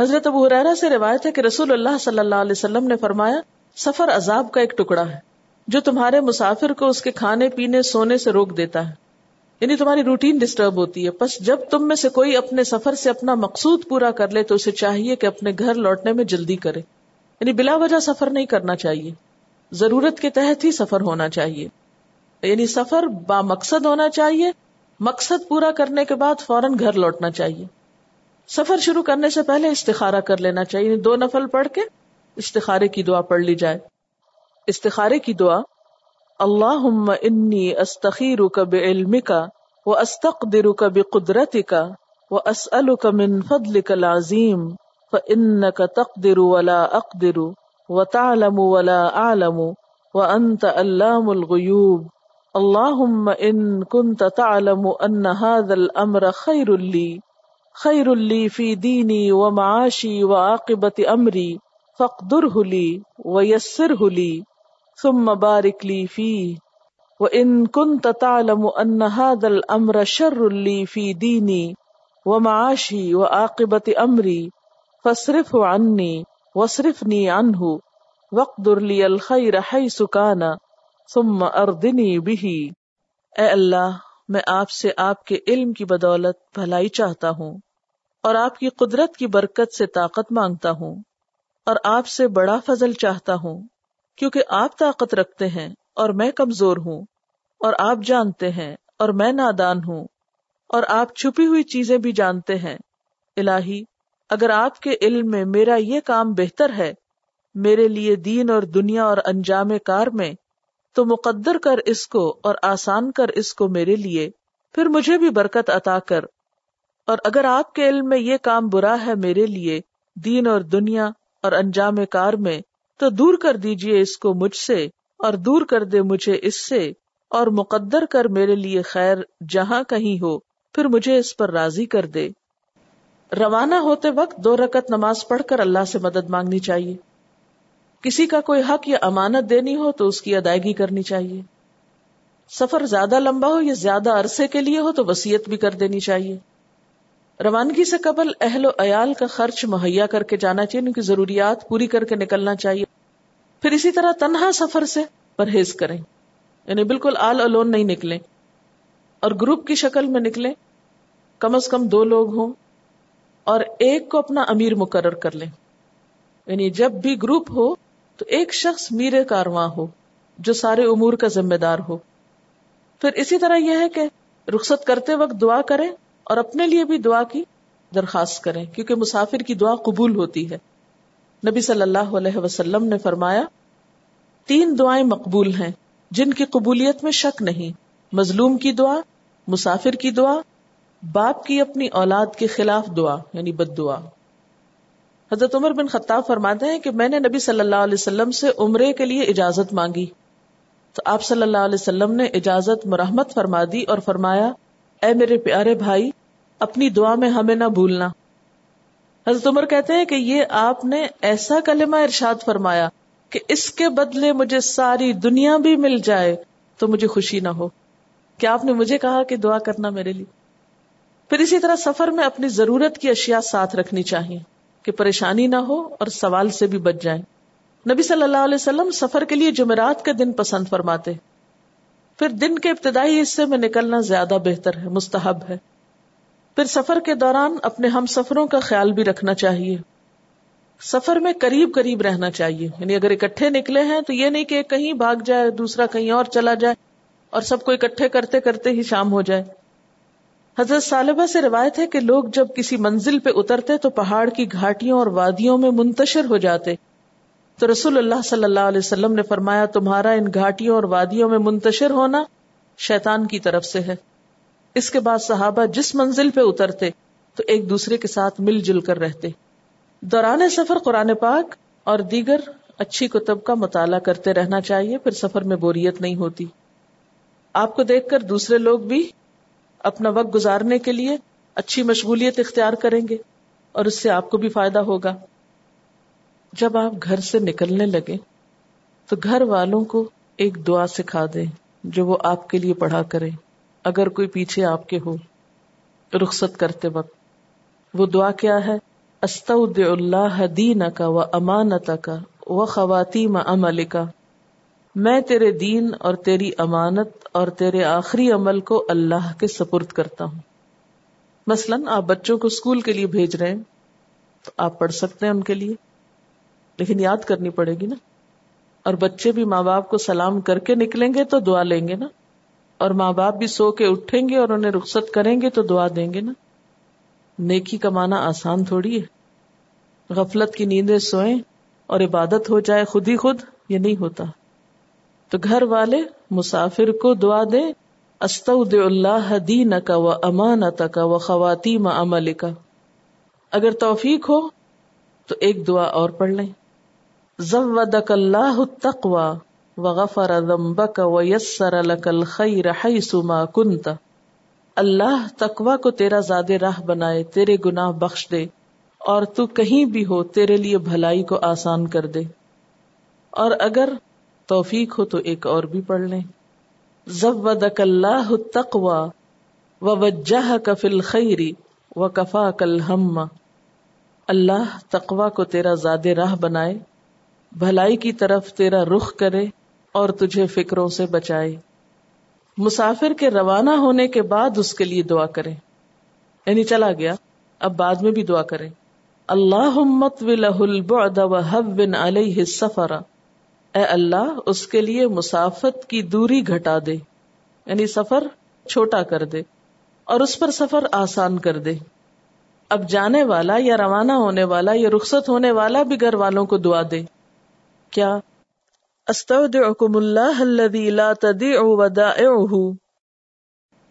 حضرت ابو حرارا سے روایت ہے کہ رسول اللہ صلی اللہ علیہ وسلم نے فرمایا، سفر عذاب کا ایک ٹکڑا ہے، جو تمہارے مسافر کو اس کے کھانے، پینے، سونے سے روک دیتا ہے۔ یعنی تمہاری روٹین ڈسٹرب ہوتی ہے۔ بس جب تم میں سے کوئی اپنے سفر سے اپنا مقصود پورا کر لے، تو اسے چاہیے کہ اپنے گھر لوٹنے میں جلدی کرے۔ یعنی بلا وجہ سفر نہیں کرنا چاہیے۔ ضرورت کے تحت ہی سفر ہونا چاہیے۔ یعنی سفر با مقصد ہونا چاہیے، مقصد پورا کرنے کے بعد فوراً گھر لوٹنا چاہیے۔ سفر شروع کرنے سے پہلے استخارہ کر لینا چاہیے یعنی دو نفل پڑھ کے استخارے کی دعا پڑھ لی جائے۔ استخارے کی دعا اللہ انی استخیر کب علم کا وہ استقدر کب قدرت کا وہ اسل کا من فضل کا لازیم ان کا تقدر ولا اقدر و تعلم ولا عالم و انت علام الغیوب۔ اللهم ان كنت تعلم ان هذا الامر خير لي خير لي في ديني ومعاشي وعاقبة امري فاقدره لي ويسره لي ثم بارك لي فيه وإن كنت تعلم أن هذا الأمر شر لي في ديني ومعاشي وعاقبة أمري فاصرفه عني واصرفني عنه واقدر لي الخير حيث كان ثم أرضني به اے اللہ میں آپ سے آپ کے علم کی بدولت بھلائی چاہتا ہوں اور آپ کی قدرت کی برکت سے طاقت مانگتا ہوں اور آپ سے بڑا فضل چاہتا ہوں کیونکہ آپ طاقت رکھتے ہیں اور میں کمزور ہوں اور آپ جانتے ہیں اور میں نادان ہوں اور آپ چھپی ہوئی چیزیں بھی جانتے ہیں۔ الہی، اگر آپ کے علم میں میرا یہ کام بہتر ہے، میرے لیے دین اور دنیا اور انجام کار میں تو مقدر کر اس کو اور آسان کر اس کو میرے لیے، پھر مجھے بھی برکت عطا کر۔ اور اگر آپ کے علم میں یہ کام برا ہے میرے لیے، دین اور دنیا اور انجام کار میں، تو دور کر دیجیے اس کو مجھ سے اور دور کر دے مجھے اس سے، اور مقدر کر میرے لیے خیر جہاں کہیں ہو، پھر مجھے اس پر راضی کر دے۔ روانہ ہوتے وقت دو رکت نماز پڑھ کر اللہ سے مدد مانگنی چاہیے۔ کسی کا کوئی حق یا امانت دینی ہو تو اس کی ادائیگی کرنی چاہیے۔ سفر زیادہ لمبا ہو یا زیادہ عرصے کے لیے ہو تو وسیعت بھی کر دینی چاہیے۔ روانگی سے قبل اہل و عیال کا خرچ مہیا کر کے جانا چاہیے، ان کی ضروریات پوری کر کے نکلنا چاہیے۔ پھر اسی طرح تنہا سفر سے پرہیز کریں۔ یعنی بالکل آل الون نہیں نکلیں۔ اور گروپ کی شکل میں نکلیں۔ کم از کم دو لوگ ہوں۔ اور ایک کو اپنا امیر مقرر کر لیں۔ یعنی جب بھی گروپ ہو تو ایک شخص میرے کارواں ہو، جو سارے امور کا ذمہ دار ہو۔ پھر اسی طرح یہ ہے کہ رخصت کرتے وقت دعا کریں اور اپنے لیے بھی دعا کی درخواست کریں، کیونکہ مسافر کی دعا قبول ہوتی ہے۔ نبی صلی اللہ علیہ وسلم نے فرمایا، تین دعائیں مقبول ہیں، جن کی قبولیت میں شک نہیں۔ مظلوم کی دعا، مسافر کی دعا، باپ کی اپنی اولاد کے خلاف دعا یعنی بد دعا۔ حضرت عمر بن خطاب فرماتے ہیں کہ میں نے نبی صلی اللہ علیہ وسلم سے عمرے کے لیے اجازت مانگی۔ تو آپ صلی اللہ علیہ وسلم نے اجازت مرحمت فرما دی اور فرمایا، اے میرے پیارے بھائی، اپنی دعا میں ہمیں نہ بھولنا۔ حضرت عمر کہتے ہیں کہ یہ آپ نے ایسا کلمہ ارشاد فرمایا کہ اس کے بدلے مجھے ساری دنیا بھی مل جائے تو مجھے خوشی نہ ہو۔ کیا آپ نے مجھے کہا کہ دعا کرنا میرے لیے؟ پھر اسی طرح سفر میں اپنی ضرورت کی اشیاء ساتھ رکھنی چاہیے۔ کہ پریشانی نہ ہو اور سوال سے بھی بچ جائیں۔ نبی صلی اللہ علیہ وسلم سفر کے لیے جمعرات کے دن پسند فرماتے۔ پھر دن کے ابتدائی حصے میں نکلنا زیادہ بہتر ہے، مستحب ہے۔ پھر سفر کے دوران اپنے ہم سفروں کا خیال بھی رکھنا چاہیے۔ سفر میں قریب قریب رہنا چاہیے۔ یعنی اگر اکٹھے نکلے ہیں تو یہ نہیں کہ کہیں بھاگ جائے، دوسرا کہیں اور چلا جائے اور سب کو اکٹھے کرتے کرتے ہی شام ہو جائے۔ حضرت صالبہ سے روایت ہے کہ لوگ جب کسی منزل پہ اترتے تو پہاڑ کی گھاٹیوں اور وادیوں میں منتشر ہو جاتے۔ تو رسول اللہ صلی اللہ علیہ وسلم نے فرمایا، تمہارا ان گھاٹیوں اور وادیوں میں منتشر ہونا شیطان کی طرف سے ہے۔ اس کے بعد صحابہ جس منزل پہ اترتے تو ایک دوسرے کے ساتھ مل جل کر رہتے۔ دوران سفر قرآن پاک اور دیگر اچھی کتب کا مطالعہ کرتے رہنا چاہیے، پھر سفر میں بوریت نہیں ہوتی۔ آپ کو دیکھ کر دوسرے لوگ بھی اپنا وقت گزارنے کے لیے اچھی مشغولیت اختیار کریں گے اور اس سے آپ کو بھی فائدہ ہوگا۔ جب آپ گھر سے نکلنے لگے تو گھر والوں کو ایک دعا سکھا دیں جو وہ آپ کے لیے پڑھا کرے اگر کوئی پیچھے آپ کے ہو، رخصت کرتے وقت، وہ دعا کیا ہے؟ استعد اللہ دین کا و امانت کا و خواتین عمل کا میں تیرے دین اور تیری امانت اور تیرے آخری عمل کو اللہ کے سپرد کرتا ہوں۔ مثلاً آپ بچوں کو اسکول کے لیے بھیج رہے ہیں، تو آپ پڑھ سکتے ہیں ان کے لیے، لیکن یاد کرنی پڑے گی نا۔ اور بچے بھی ماں باپ کو سلام کر کے نکلیں گے تو دعا لیں گے نا۔ اور ماں باپ بھی سو کے اٹھیں گے اور انہیں رخصت کریں گے تو دعا دیں گے نا۔ نیکی کمانا آسان تھوڑی ہے۔ غفلت کی نیندیں سوئیں اور عبادت ہو جائے خود ہی خود، یہ نہیں ہوتا۔ تو گھر والے مسافر کو دعا دے استعد اللہ دین کا و امانت کا و خواتین عمل کا اگر توفیق ہو، تو ایک دعا اور پڑھ لیں۔ زودک اللہ التقوى وغفر ذنبک ویسر لک الخیر حیث ما کنت۔ اللہ تقوی کو تیرا زاد راہ بنائے، تیرے گناہ بخش دے۔ اور تو کہیں بھی ہو، تیرے لیے بھلائی کو آسان کر دے۔ اور اگر توفیق ہو تو ایک اور بھی پڑھ لیں۔ زودک اللہ تقوا و وجہ کفل خیری و کفا کل ہم اللہ تقوا کو تیرا زیادہ راہ بنائے، بھلائی کی طرف تیرا رخ کرے اور تجھے فکروں سے بچائے۔ مسافر کے روانہ ہونے کے بعد اس کے لیے دعا کریں یعنی چلا گیا، اب بعد میں بھی دعا کریں اللہ علیہ سفر اے اللہ، اس کے لیے مسافت کی دوری گھٹا دے یعنی سفر چھوٹا کر دے اور اس پر سفر آسان کر دے۔ اب جانے والا یا روانہ ہونے والا یا رخصت ہونے والا بھی گھر والوں کو دعا دے۔ کیا؟ استودعکم اللہ الذی لا تدیع ودائعہ۔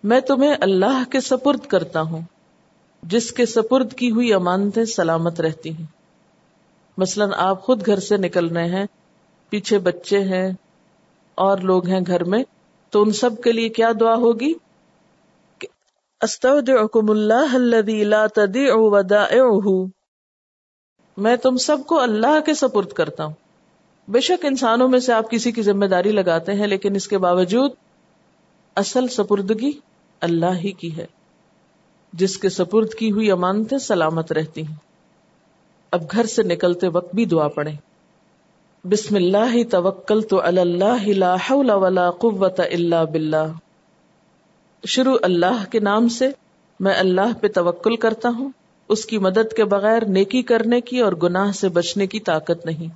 میں تمہیں اللہ کے سپرد کرتا ہوں، جس کے سپرد کی ہوئی امانتیں سلامت رہتی ہیں۔ مثلا آپ خود گھر سے نکل رہے ہیں پیچھے بچے ہیں اور لوگ ہیں گھر میں، تو ان سب کے لیے کیا دعا ہوگی؟ استودعکم اللہ الذی لا تدیع ودائعہ۔ میں تم سب کو اللہ کے سپرد کرتا ہوں۔ بے شک انسانوں میں سے آپ کسی کی ذمہ داری لگاتے ہیں، لیکن اس کے باوجود اصل سپردگی اللہ ہی کی ہے۔ جس کے سپرد کی ہوئی امانتیں سلامت رہتی ہیں۔ اب گھر سے نکلتے وقت بھی دعا پڑے بسم اللہ توکل تو اللہ لا حول ولا قوت الا باللہ۔ شروع اللہ کے نام سے میں اللہ پہ توکل کرتا ہوں، اس کی مدد کے بغیر نیکی کرنے کی اور گناہ سے بچنے کی طاقت نہیں۔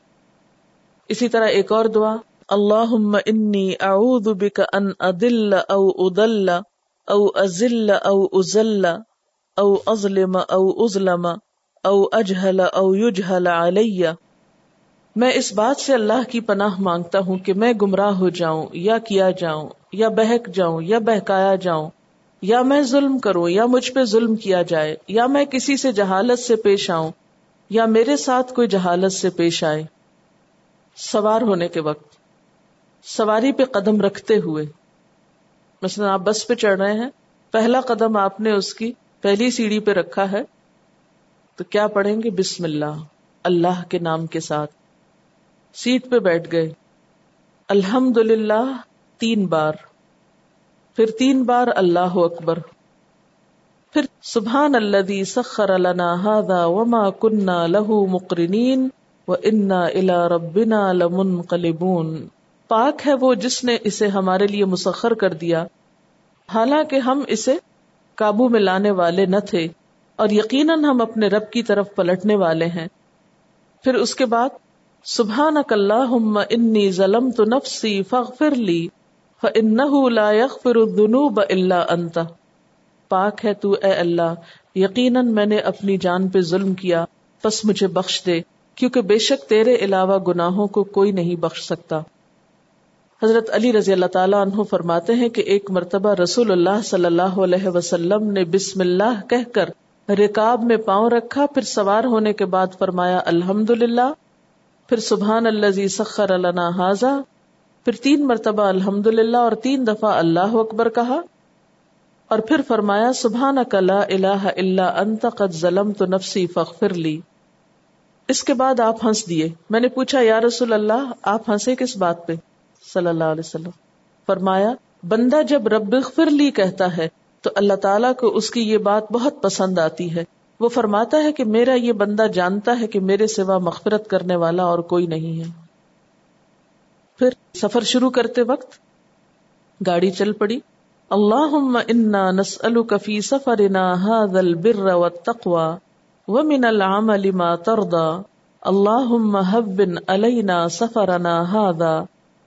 اسی طرح ایک اور دعا اللہ انی اعوذ بک ان ادل او ادل او ازل او ازل او ازلم او ازلم او اجہل او یجہل علی۔ میں اس بات سے اللہ کی پناہ مانگتا ہوں کہ میں گمراہ ہو جاؤں، یا کیا جاؤں، یا بہک جاؤں، یا بہکایا جاؤں، یا میں ظلم کروں، یا مجھ پہ ظلم کیا جائے، یا میں کسی سے جہالت سے پیش آؤں، یا میرے ساتھ کوئی جہالت سے پیش آئے۔ سوار ہونے کے وقت، سواری پہ قدم رکھتے ہوئے، مثلا آپ بس پہ چڑھ رہے ہیں، پہلا قدم آپ نے اس کی پہلی سیڑھی پہ رکھا ہے، تو کیا پڑھیں گے؟ بسم اللہ اللہ کے نام کے ساتھ۔ سیٹ پہ بیٹھ گئے۔ الحمد للہ تین بار۔ پھر تین بار اللہ اکبر۔ پھر سبحان اللہ سخر لنا هذا وما كنا له مقرنين انا الا ربنا لمن قلبون پاک ہے وہ جس نے اسے ہمارے لیے مسخر کر دیا۔ حالانکہ ہم اسے قابو میں لانے والے نہ تھے اور یقیناً ہم اپنے رب کی طرف پلٹنے والے ہیں۔ پھر اس کے بعد سبحان اللہ انی ظلم نفسی فغفر لی فإنه لا يغفر الذنوب الا انت۔ پاک ہے تو اے اللہ، یقیناً میں نے اپنی جان پہ ظلم کیا، پس مجھے بخش دے، کیونکہ بے شک تیرے علاوہ گناہوں کو کوئی نہیں بخش سکتا۔ حضرت علی رضی اللہ تعالیٰ عنہ فرماتے ہیں کہ ایک مرتبہ رسول اللہ صلی اللہ علیہ وسلم نے بسم اللہ کہہ کر رکاب میں پاؤں رکھا، پھر سوار ہونے کے بعد فرمایا الحمد للہ پھر سبحان اللہ سخر اللہ حاضہ پھر تین مرتبہ الحمد للہ اور تین دفعہ اللہ اکبر کہا، اور پھر فرمایا سبحان لا الہ الا انت قد ظلم تو نفسی فخر لی۔ اس کے بعد آپ ہنس دیے میں نے پوچھا، یا رسول اللہ، آپ ہنسے کس بات پہ؟ صلی اللہ علیہ وسلم۔ فرمایا، بندہ جب رب لی کہتا ہے، تو اللہ تعالیٰ کو اس کی یہ بات بہت پسند آتی ہے۔ وہ فرماتا ہے کہ میرا یہ بندہ جانتا ہے کہ میرے سوا مغفرت کرنے والا اور کوئی نہیں ہے۔ پھر سفر شروع کرتے وقت گاڑی چل پڑی۔ اللہ انا نسل کفی سفر البر والتقوى ومن العمل ما ترضى اللهم هبن علينا سفرنا هذا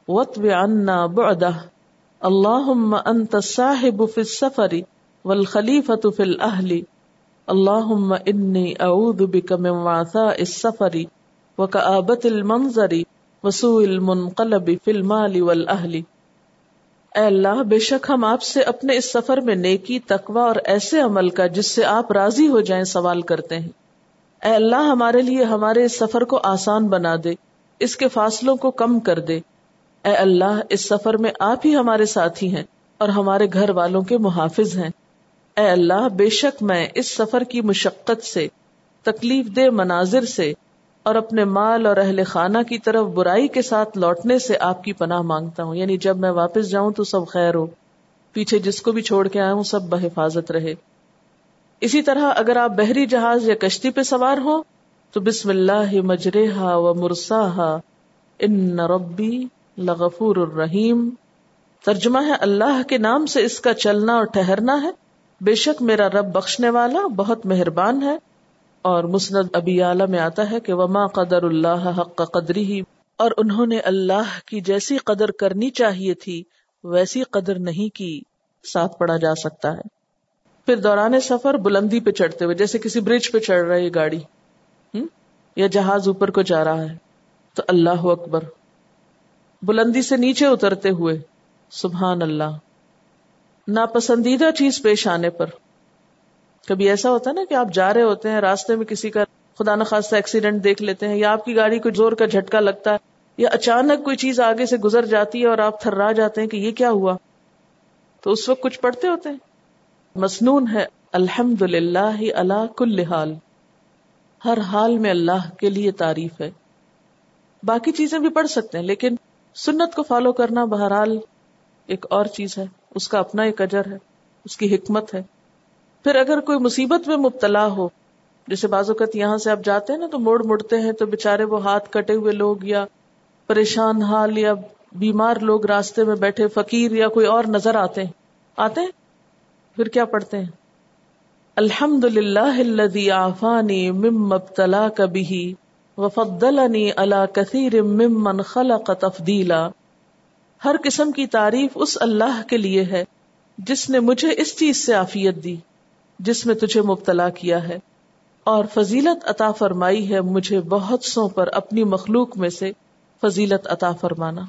واتب عنا بعده۔ اللهم انت الصاحب في السفر والخليفة في الاهل اللهم اني اعوذ بك من وعثاء السفر وكآبة المنظر وسوء المنقلب في المال والاهل اے اللہ، بے شک ہم آپ سے اپنے اس سفر میں نیکی، تقوی اور ایسے عمل کا، جس سے آپ راضی ہو جائیں، سوال کرتے ہیں۔ اے اللہ، ہمارے لیے ہمارے اس سفر کو آسان بنا دے، اس کے فاصلوں کو کم کر دے۔ اے اللہ، اس سفر میں آپ ہی ہمارے ساتھی ہیں اور ہمارے گھر والوں کے محافظ ہیں۔ اے اللہ، بے شک میں اس سفر کی مشقت سے، تکلیف دہ مناظر سے اور اپنے مال اور اہل خانہ کی طرف برائی کے ساتھ لوٹنے سے آپ کی پناہ مانگتا ہوں۔ یعنی جب میں واپس جاؤں تو سب خیر ہو۔ پیچھے جس کو بھی چھوڑ کے آیا ہوں، سب بحفاظت رہے۔ اسی طرح اگر آپ بحری جہاز یا کشتی پہ سوار ہو تو بسم اللہ مجرحا و مرسا ان ربی لغفور الرحیم۔ ترجمہ ہے اللہ کے نام سے اس کا چلنا اور ٹہرنا ہے۔ بے شک میرا رب بخشنے والا بہت مہربان ہے اور مسند ابی اعلی میں آتا ہے کہ وما قدر اللہ حق قدری ہی اور انہوں نے اللہ کی جیسی قدر کرنی چاہیے تھی، ویسی قدر نہیں کی، ساتھ پڑا جا سکتا ہے۔ پھر دوران سفر بلندی پہ چڑھتے ہوئے، جیسے کسی برج پہ چڑھ رہی گاڑی یا جہاز اوپر کو جا رہا ہے، تو اللہ اکبر۔ بلندی سے نیچے اترتے ہوئے، سبحان اللہ۔ ناپسندیدہ چیز پیش آنے پر۔ کبھی ایسا ہوتا ہے نا کہ آپ جا رہے ہوتے ہیں، راستے میں کسی کا خدا نخواستہ ایکسیڈنٹ دیکھ لیتے ہیں، یا آپ کی گاڑی کو زور کا جھٹکا لگتا ہے، یا اچانک کوئی چیز آگے سے گزر جاتی ہے اور آپ تھرا جاتے ہیں کہ یہ کیا ہوا۔ تو اس وقت کچھ پڑھتے ہوتے ہیں۔ مسنون ہے الحمد للہ اللہ کل حال۔ ہر حال میں اللہ کے لیے تعریف ہے۔ باقی چیزیں بھی پڑھ سکتے ہیں، لیکن سنت کو فالو کرنا بہرحال ایک اور چیز ہے۔ اس کا اپنا ایک اجر ہے، اس کی حکمت ہے۔ پھر اگر کوئی مصیبت میں مبتلا ہو، جیسے بعض اوقات یہاں سے آپ جاتے ہیں نا تو موڑ مڑتے ہیں تو بےچارے وہ ہاتھ کٹے ہوئے لوگ یا پریشان حال یا بیمار لوگ راستے میں بیٹھے، فقیر یا کوئی اور نظر آتے ہیں۔ آتے ہیں؟ پھر کیا پڑھتے ہیں؟ الحمد للہ آفانی کبھی وفدلنی اللہ کثیر ممن خلق تفدیلا ہر قسم کی تعریف اس اللہ کے لیے ہے جس نے مجھے اس چیز سے آفیت دی، جس میں تجھے مبتلا کیا ہے۔ اور فضیلت عطا فرمائی ہے مجھے بہت سو پر اپنی مخلوق میں سے فضیلت عطا فرمانا۔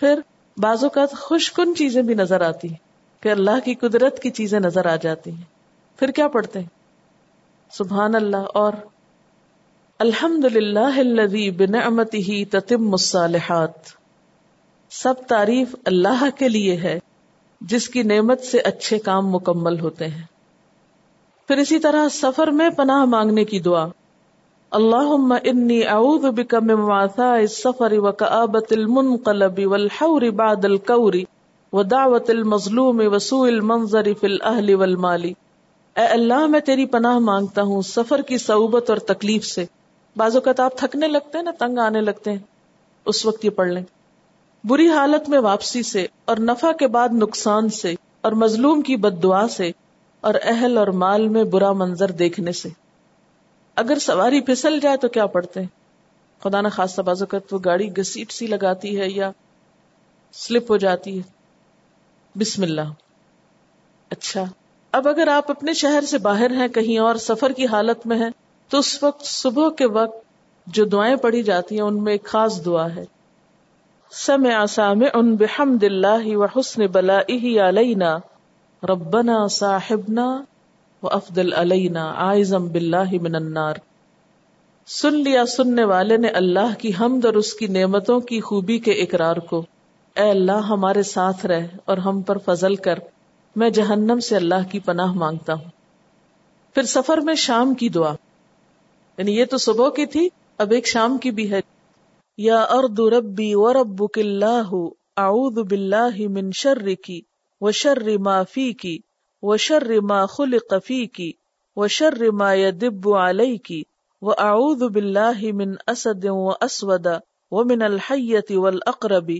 پھر بعض اوقات خوش کن چیزیں بھی نظر آتی ہیں کہ اللہ کی قدرت کی چیزیں نظر آ جاتی ہیں۔ پھر کیا پڑھتے ہیں؟ سبحان اللہ اور الحمد للہ بنعمت ہی تتم الصالحات۔ سب تعریف اللہ کے لیے ہے، جس کی نعمت سے اچھے کام مکمل ہوتے ہیں۔ پھر اسی طرح سفر میں پناہ مانگنے کی دعا۔ اللہ انی اعوذ بک من وعثاء السفر وکآبت المنقلب والحور بعد القور ودعوت المظلوم وسوء المنظر فی الاہل والمال۔ اے اللہ، میں تیری پناہ مانگتا ہوں سفر کی صعوبت اور تکلیف سے۔ بعض اوقات آپ تھکنے لگتے ہیں، نا، تنگ آنے لگتے ہیں۔ اس وقت یہ پڑھ لیں۔ بری حالت میں واپسی سے اور نفع کے بعد نقصان سے اور مظلوم کی بد دعا سے اور اہل اور مال میں برا منظر دیکھنے سے۔ اگر سواری پھسل جائے تو کیا پڑھتے ہیں؟ خدا نہ خاص اوقات وہ گاڑی گسیٹ سی لگاتی ہے یا سلپ ہو جاتی ہے۔ بسم اللہ۔ اچھا۔ اب اگر آپ اپنے شہر سے باہر ہیں، کہیں اور سفر کی حالت میں ہیں، تو اس وقت صبح کے وقت جو دعائیں پڑھی جاتی ہیں، ان میں ایک خاص دعا ہے۔ سمع سامع بحمد اللہ و حسن بلائه علینا. ربنا صاحبنا و افضل علینا عائزم باللہ من النار. سن لیا سننے والے نے اللہ کی حمد اور اس کی نعمتوں کی خوبی کے اقرار کو. اے اللہ ہمارے ساتھ رہ اور ہم پر فضل کر. میں جہنم سے اللہ کی پناہ مانگتا ہوں. پھر سفر میں شام کی دعا. یعنی یہ تو صبح کی تھی، اب ایک شام کی بھی ہے۔ یا ارد ربی و رب اللہ اعوذ باللہ من شر کی و شر ما فی کی و شر ما خلق فی کی و شر ما یدب علی کی و اعوذ باللہ من اسد و اسود و من الحیت والاقرب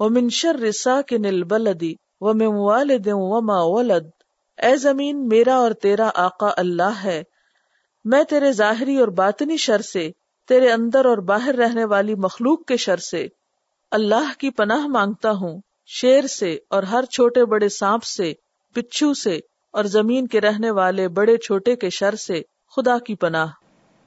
و من شر ساکن البلد و من والد و ما ولد. اے زمین، میرا اور تیرا آقا اللہ ہے۔ میں تیرے ظاہری اور باطنی شر سے تیرے اندر اور باہر رہنے والی مخلوق کے شر سے اللہ کی پناہ مانگتا ہوں، شیر سے اور ہر چھوٹے بڑے سانپ سے، پچھو سے اور زمین کے رہنے والے بڑے چھوٹے کے شر سے خدا کی پناہ۔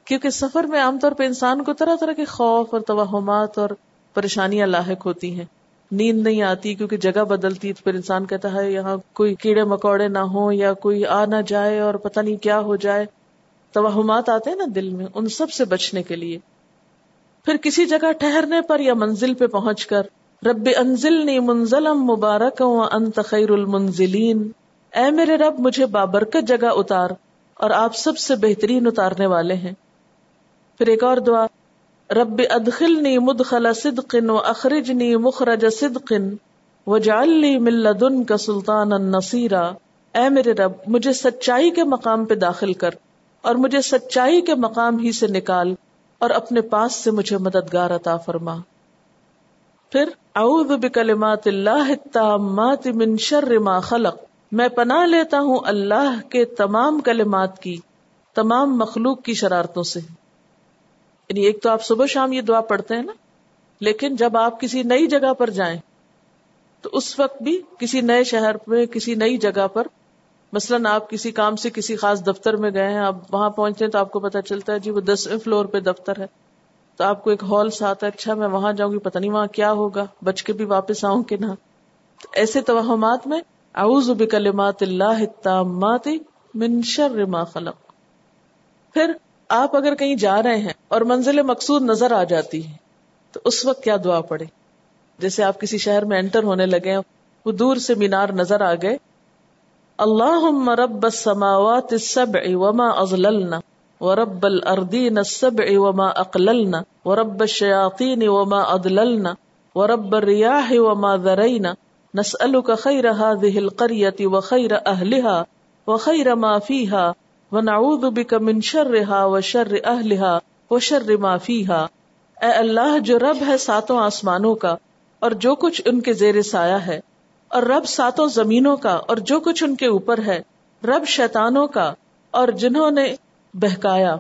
کیونکہ سفر میں عام طور پہ انسان کو طرح طرح کے خوف اور توہمات اور پریشانیاں لاحق ہوتی ہیں۔ نیند نہیں آتی کیونکہ جگہ بدلتی تو پھر انسان کہتا ہے، یہاں کوئی کیڑے مکوڑے نہ ہو یا کوئی آ نہ جائے اور پتہ نہیں کیا ہو جائے۔ توہمات آتے ہیں نا دل میں، ان سب سے بچنے کے لیے۔ پھر کسی جگہ ٹہرنے پر یا منزل پہ پہنچ کر، رب انزل منزلم مبارک انت خیر المنزلین۔ اے میرے رب، مجھے بابرکت جگہ اتار اور آپ سب سے بہترین اتارنے والے ہیں۔ پھر ایک اور دعا، رب ادخلنی مدخل صدق و اخرجنی مخرج صدق وجعلنی من لدن کا سلطان النصیرہ اے میرے رب، مجھے سچائی کے مقام پہ داخل کر۔ اور مجھے سچائی کے مقام ہی سے نکال اور اپنے پاس سے مجھے مددگار عطا فرما۔ پھر، اعوذ بکلمات اللہ التامات من شر ما خلق۔ میں پناہ لیتا ہوں اللہ کے تمام کلمات کی، تمام مخلوق کی شرارتوں سے۔ یعنی ایک تو آپ صبح شام یہ دعا پڑھتے ہیں نا، لیکن جب آپ کسی نئی جگہ پر جائیں، تو اس وقت بھی کسی نئے شہر میں، کسی نئی جگہ پر مثلاً آپ کسی کام سے کسی خاص دفتر میں گئے ہیں، آپ وہاں پہنچتے تو آپ کو پتا چلتا ہے جی وہ دسویں فلور پہ دفتر ہے۔ تو آپ کو ایک ہال ساتھ ہے اچھا میں وہاں جاؤں گی، پتہ نہیں وہاں کیا ہوگا، بچ کے بھی واپس آؤں کہ نہ۔ تو ایسے توہمات میں، اعوذ بکلمات اللہ التامات من شر ما خلق۔ پھر آپ اگر کہیں جا رہے ہیں اور منزل مقصود نظر آ جاتی ہے، تو اس وقت کیا دعا پڑے؟ جیسے آپ کسی شہر میں انٹر ہونے لگے وہ دور سے مینار نظر آ گئے اللہ رب السماوات السبع وما اضللنا، ورب الارضین السبع وما اقللنا، ورب الشیاطین وما اضللنا ورب الریاح وما ذرینا نسألك خیر هذه القرية وخیر اهلها وخیر ما فيها ونعوذ بك من شرها وشر اهلها وشر ما فيها اے اللہ، جو رب ہے ساتوں آسمانوں کا، اور جو کچھ ان کے زیر سایہ ہے اور رب ساتوں زمینوں کا اور جو کچھ ان کے اوپر ہے، رب شیطانوں کا اور جنہوں نے بہکایا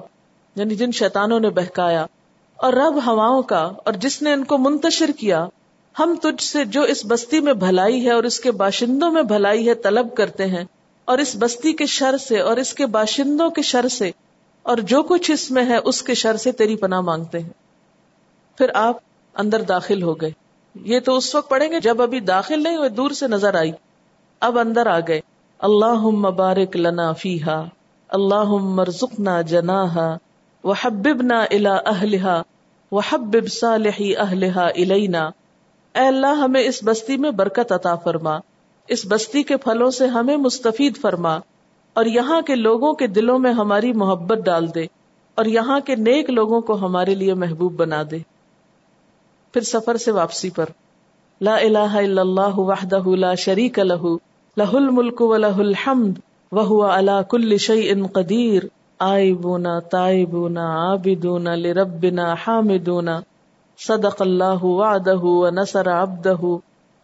یعنی جن شیطانوں نے بہکایا، اور رب ہواؤں کا اور جس نے ان کو منتشر کیا، ہم تجھ سے جو اس بستی میں بھلائی ہے اور اس کے باشندوں میں بھلائی ہے طلب کرتے ہیں، اور اس بستی کے شر سے اور اس کے باشندوں کے شر سے، اور جو کچھ اس میں ہے اس کے شر سے تیری پناہ مانگتے ہیں۔ پھر آپ اندر داخل ہو گئے۔ یہ تو اس وقت پڑھیں گے جب ابھی داخل نہیں ہوئے، دور سے نظر آئی۔ اب اندر آ گئے۔ اللہ مبارک لنا فیحا اللہ مرزقنا جناحا وحببنا الى اہلہا، وحبب صالحی اہلہا الینا۔ اے اللہ، ہمیں اس بستی میں برکت عطا فرما۔ اس بستی کے پھلوں سے ہمیں مستفید فرما۔ اور یہاں کے لوگوں کے دلوں میں ہماری محبت ڈال دے۔ اور یہاں کے نیک لوگوں کو ہمارے لیے محبوب بنا دے۔ پھر سفر سے واپسی پر۔ لا الہ الا اللہ وحدہ لا شریک لہ۔ لہ الملک و لہ الحمد وہو علا کل شیء قدیر۔ آئبونا تائبونا عابدونا لربنا حامدونا صدق اللہ وعدہ ونصر عبدہ۔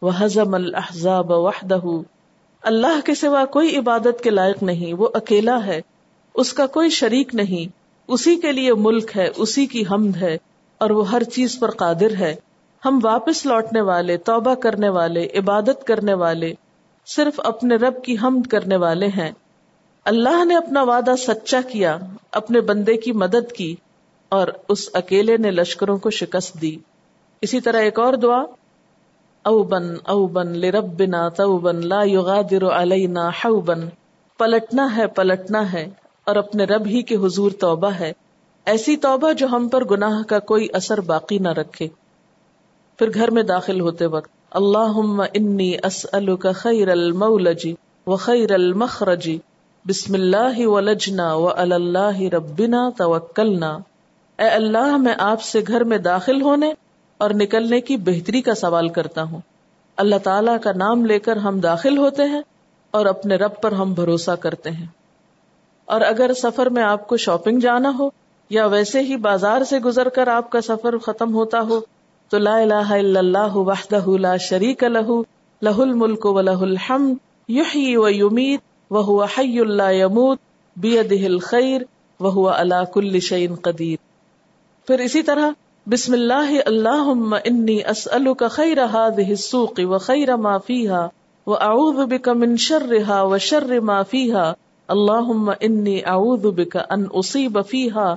وحزم الاحزاب وحدہ۔ اللہ کے سوا کوئی عبادت کے لائق نہیں، وہ اکیلا ہے۔ اس کا کوئی شریک نہیں۔ اسی کے لیے ملک ہے، اسی کی حمد ہے۔ اور وہ ہر چیز پر قادر ہے۔ ہم واپس لوٹنے والے، توبہ کرنے والے، عبادت کرنے والے، صرف اپنے رب کی حمد کرنے والے ہیں۔ اللہ نے اپنا وعدہ سچا کیا، اپنے بندے کی مدد کی اور اس اکیلے نے لشکروں کو شکست دی۔ اسی طرح ایک اور دعا او بن او بن لربنا توبن، لا یغادر علینا حوبن۔ پلٹنا ہے پلٹنا ہے اور اپنے رب ہی کے حضور توبہ ہے۔ ایسی توبہ جو ہم پر گناہ کا کوئی اثر باقی نہ رکھے۔ پھر گھر میں داخل ہوتے وقت اللہ انی اسألک خیر المولج و خیر المخرج۔ بسم اللہ ولجنا و اللہ ربنا توکلنا۔ اے اللہ، میں آپ سے گھر میں داخل ہونے اور نکلنے کی بہتری کا سوال کرتا ہوں۔ اللہ تعالی کا نام لے کر ہم داخل ہوتے ہیں اور اپنے رب پر ہم بھروسہ کرتے ہیں۔ اور اگر سفر میں آپ کو شاپنگ جانا ہو یا ویسے ہی بازار سے گزر کر آپ کا سفر ختم ہوتا ہو، تو لا الہ الا اللہ وحدہ لا شریک لہ لہ الملک و لہ الحمد، یحیی و یمیت وہو حی لا یموت، بیدہ الخیر وہو علا کل شیء قدیر۔ پھر اسی طرح، بسم اللہ اللہم انی اسألک خیر هذه السوق و خیر ما فیها و اعوذ بک من شرها و شر ما فیها اللہم انی اعوذ بک ان اصیب فیها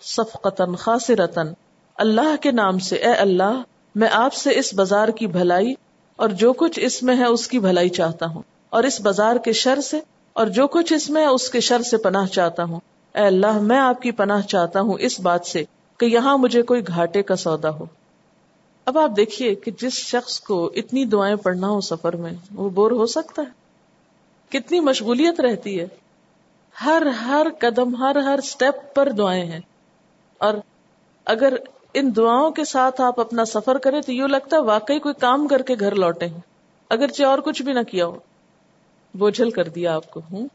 صفقتن خاصرتن اللہ کے نام سے، اے اللہ، میں آپ سے اس بازار کی بھلائی اور جو کچھ اس میں ہے اس کی بھلائی چاہتا ہوں۔ اور اس بازار کے شر سے، اور جو کچھ اس میں ہے اس کے شر سے پناہ چاہتا ہوں۔ اے اللہ، میں آپ کی پناہ چاہتا ہوں اس بات سے کہ یہاں مجھے کوئی گھاٹے کا سودا ہو۔ اب آپ دیکھیے کہ جس شخص کو اتنی دعائیں پڑھنا ہو سفر میں، وہ بور ہو سکتا ہے۔ کتنی مشغولیت رہتی ہے۔ ہر ہر قدم، ہر ہر سٹیپ پر دعائیں ہیں۔ اور اگر ان دعاؤں کے ساتھ آپ اپنا سفر کریں تو یوں لگتا ہے واقعی کوئی کام کر کے گھر لوٹے ہیں۔ اگرچہ اور کچھ بھی نہ کیا ہو۔ بوجھل کر دیا آپ کو، ہوں۔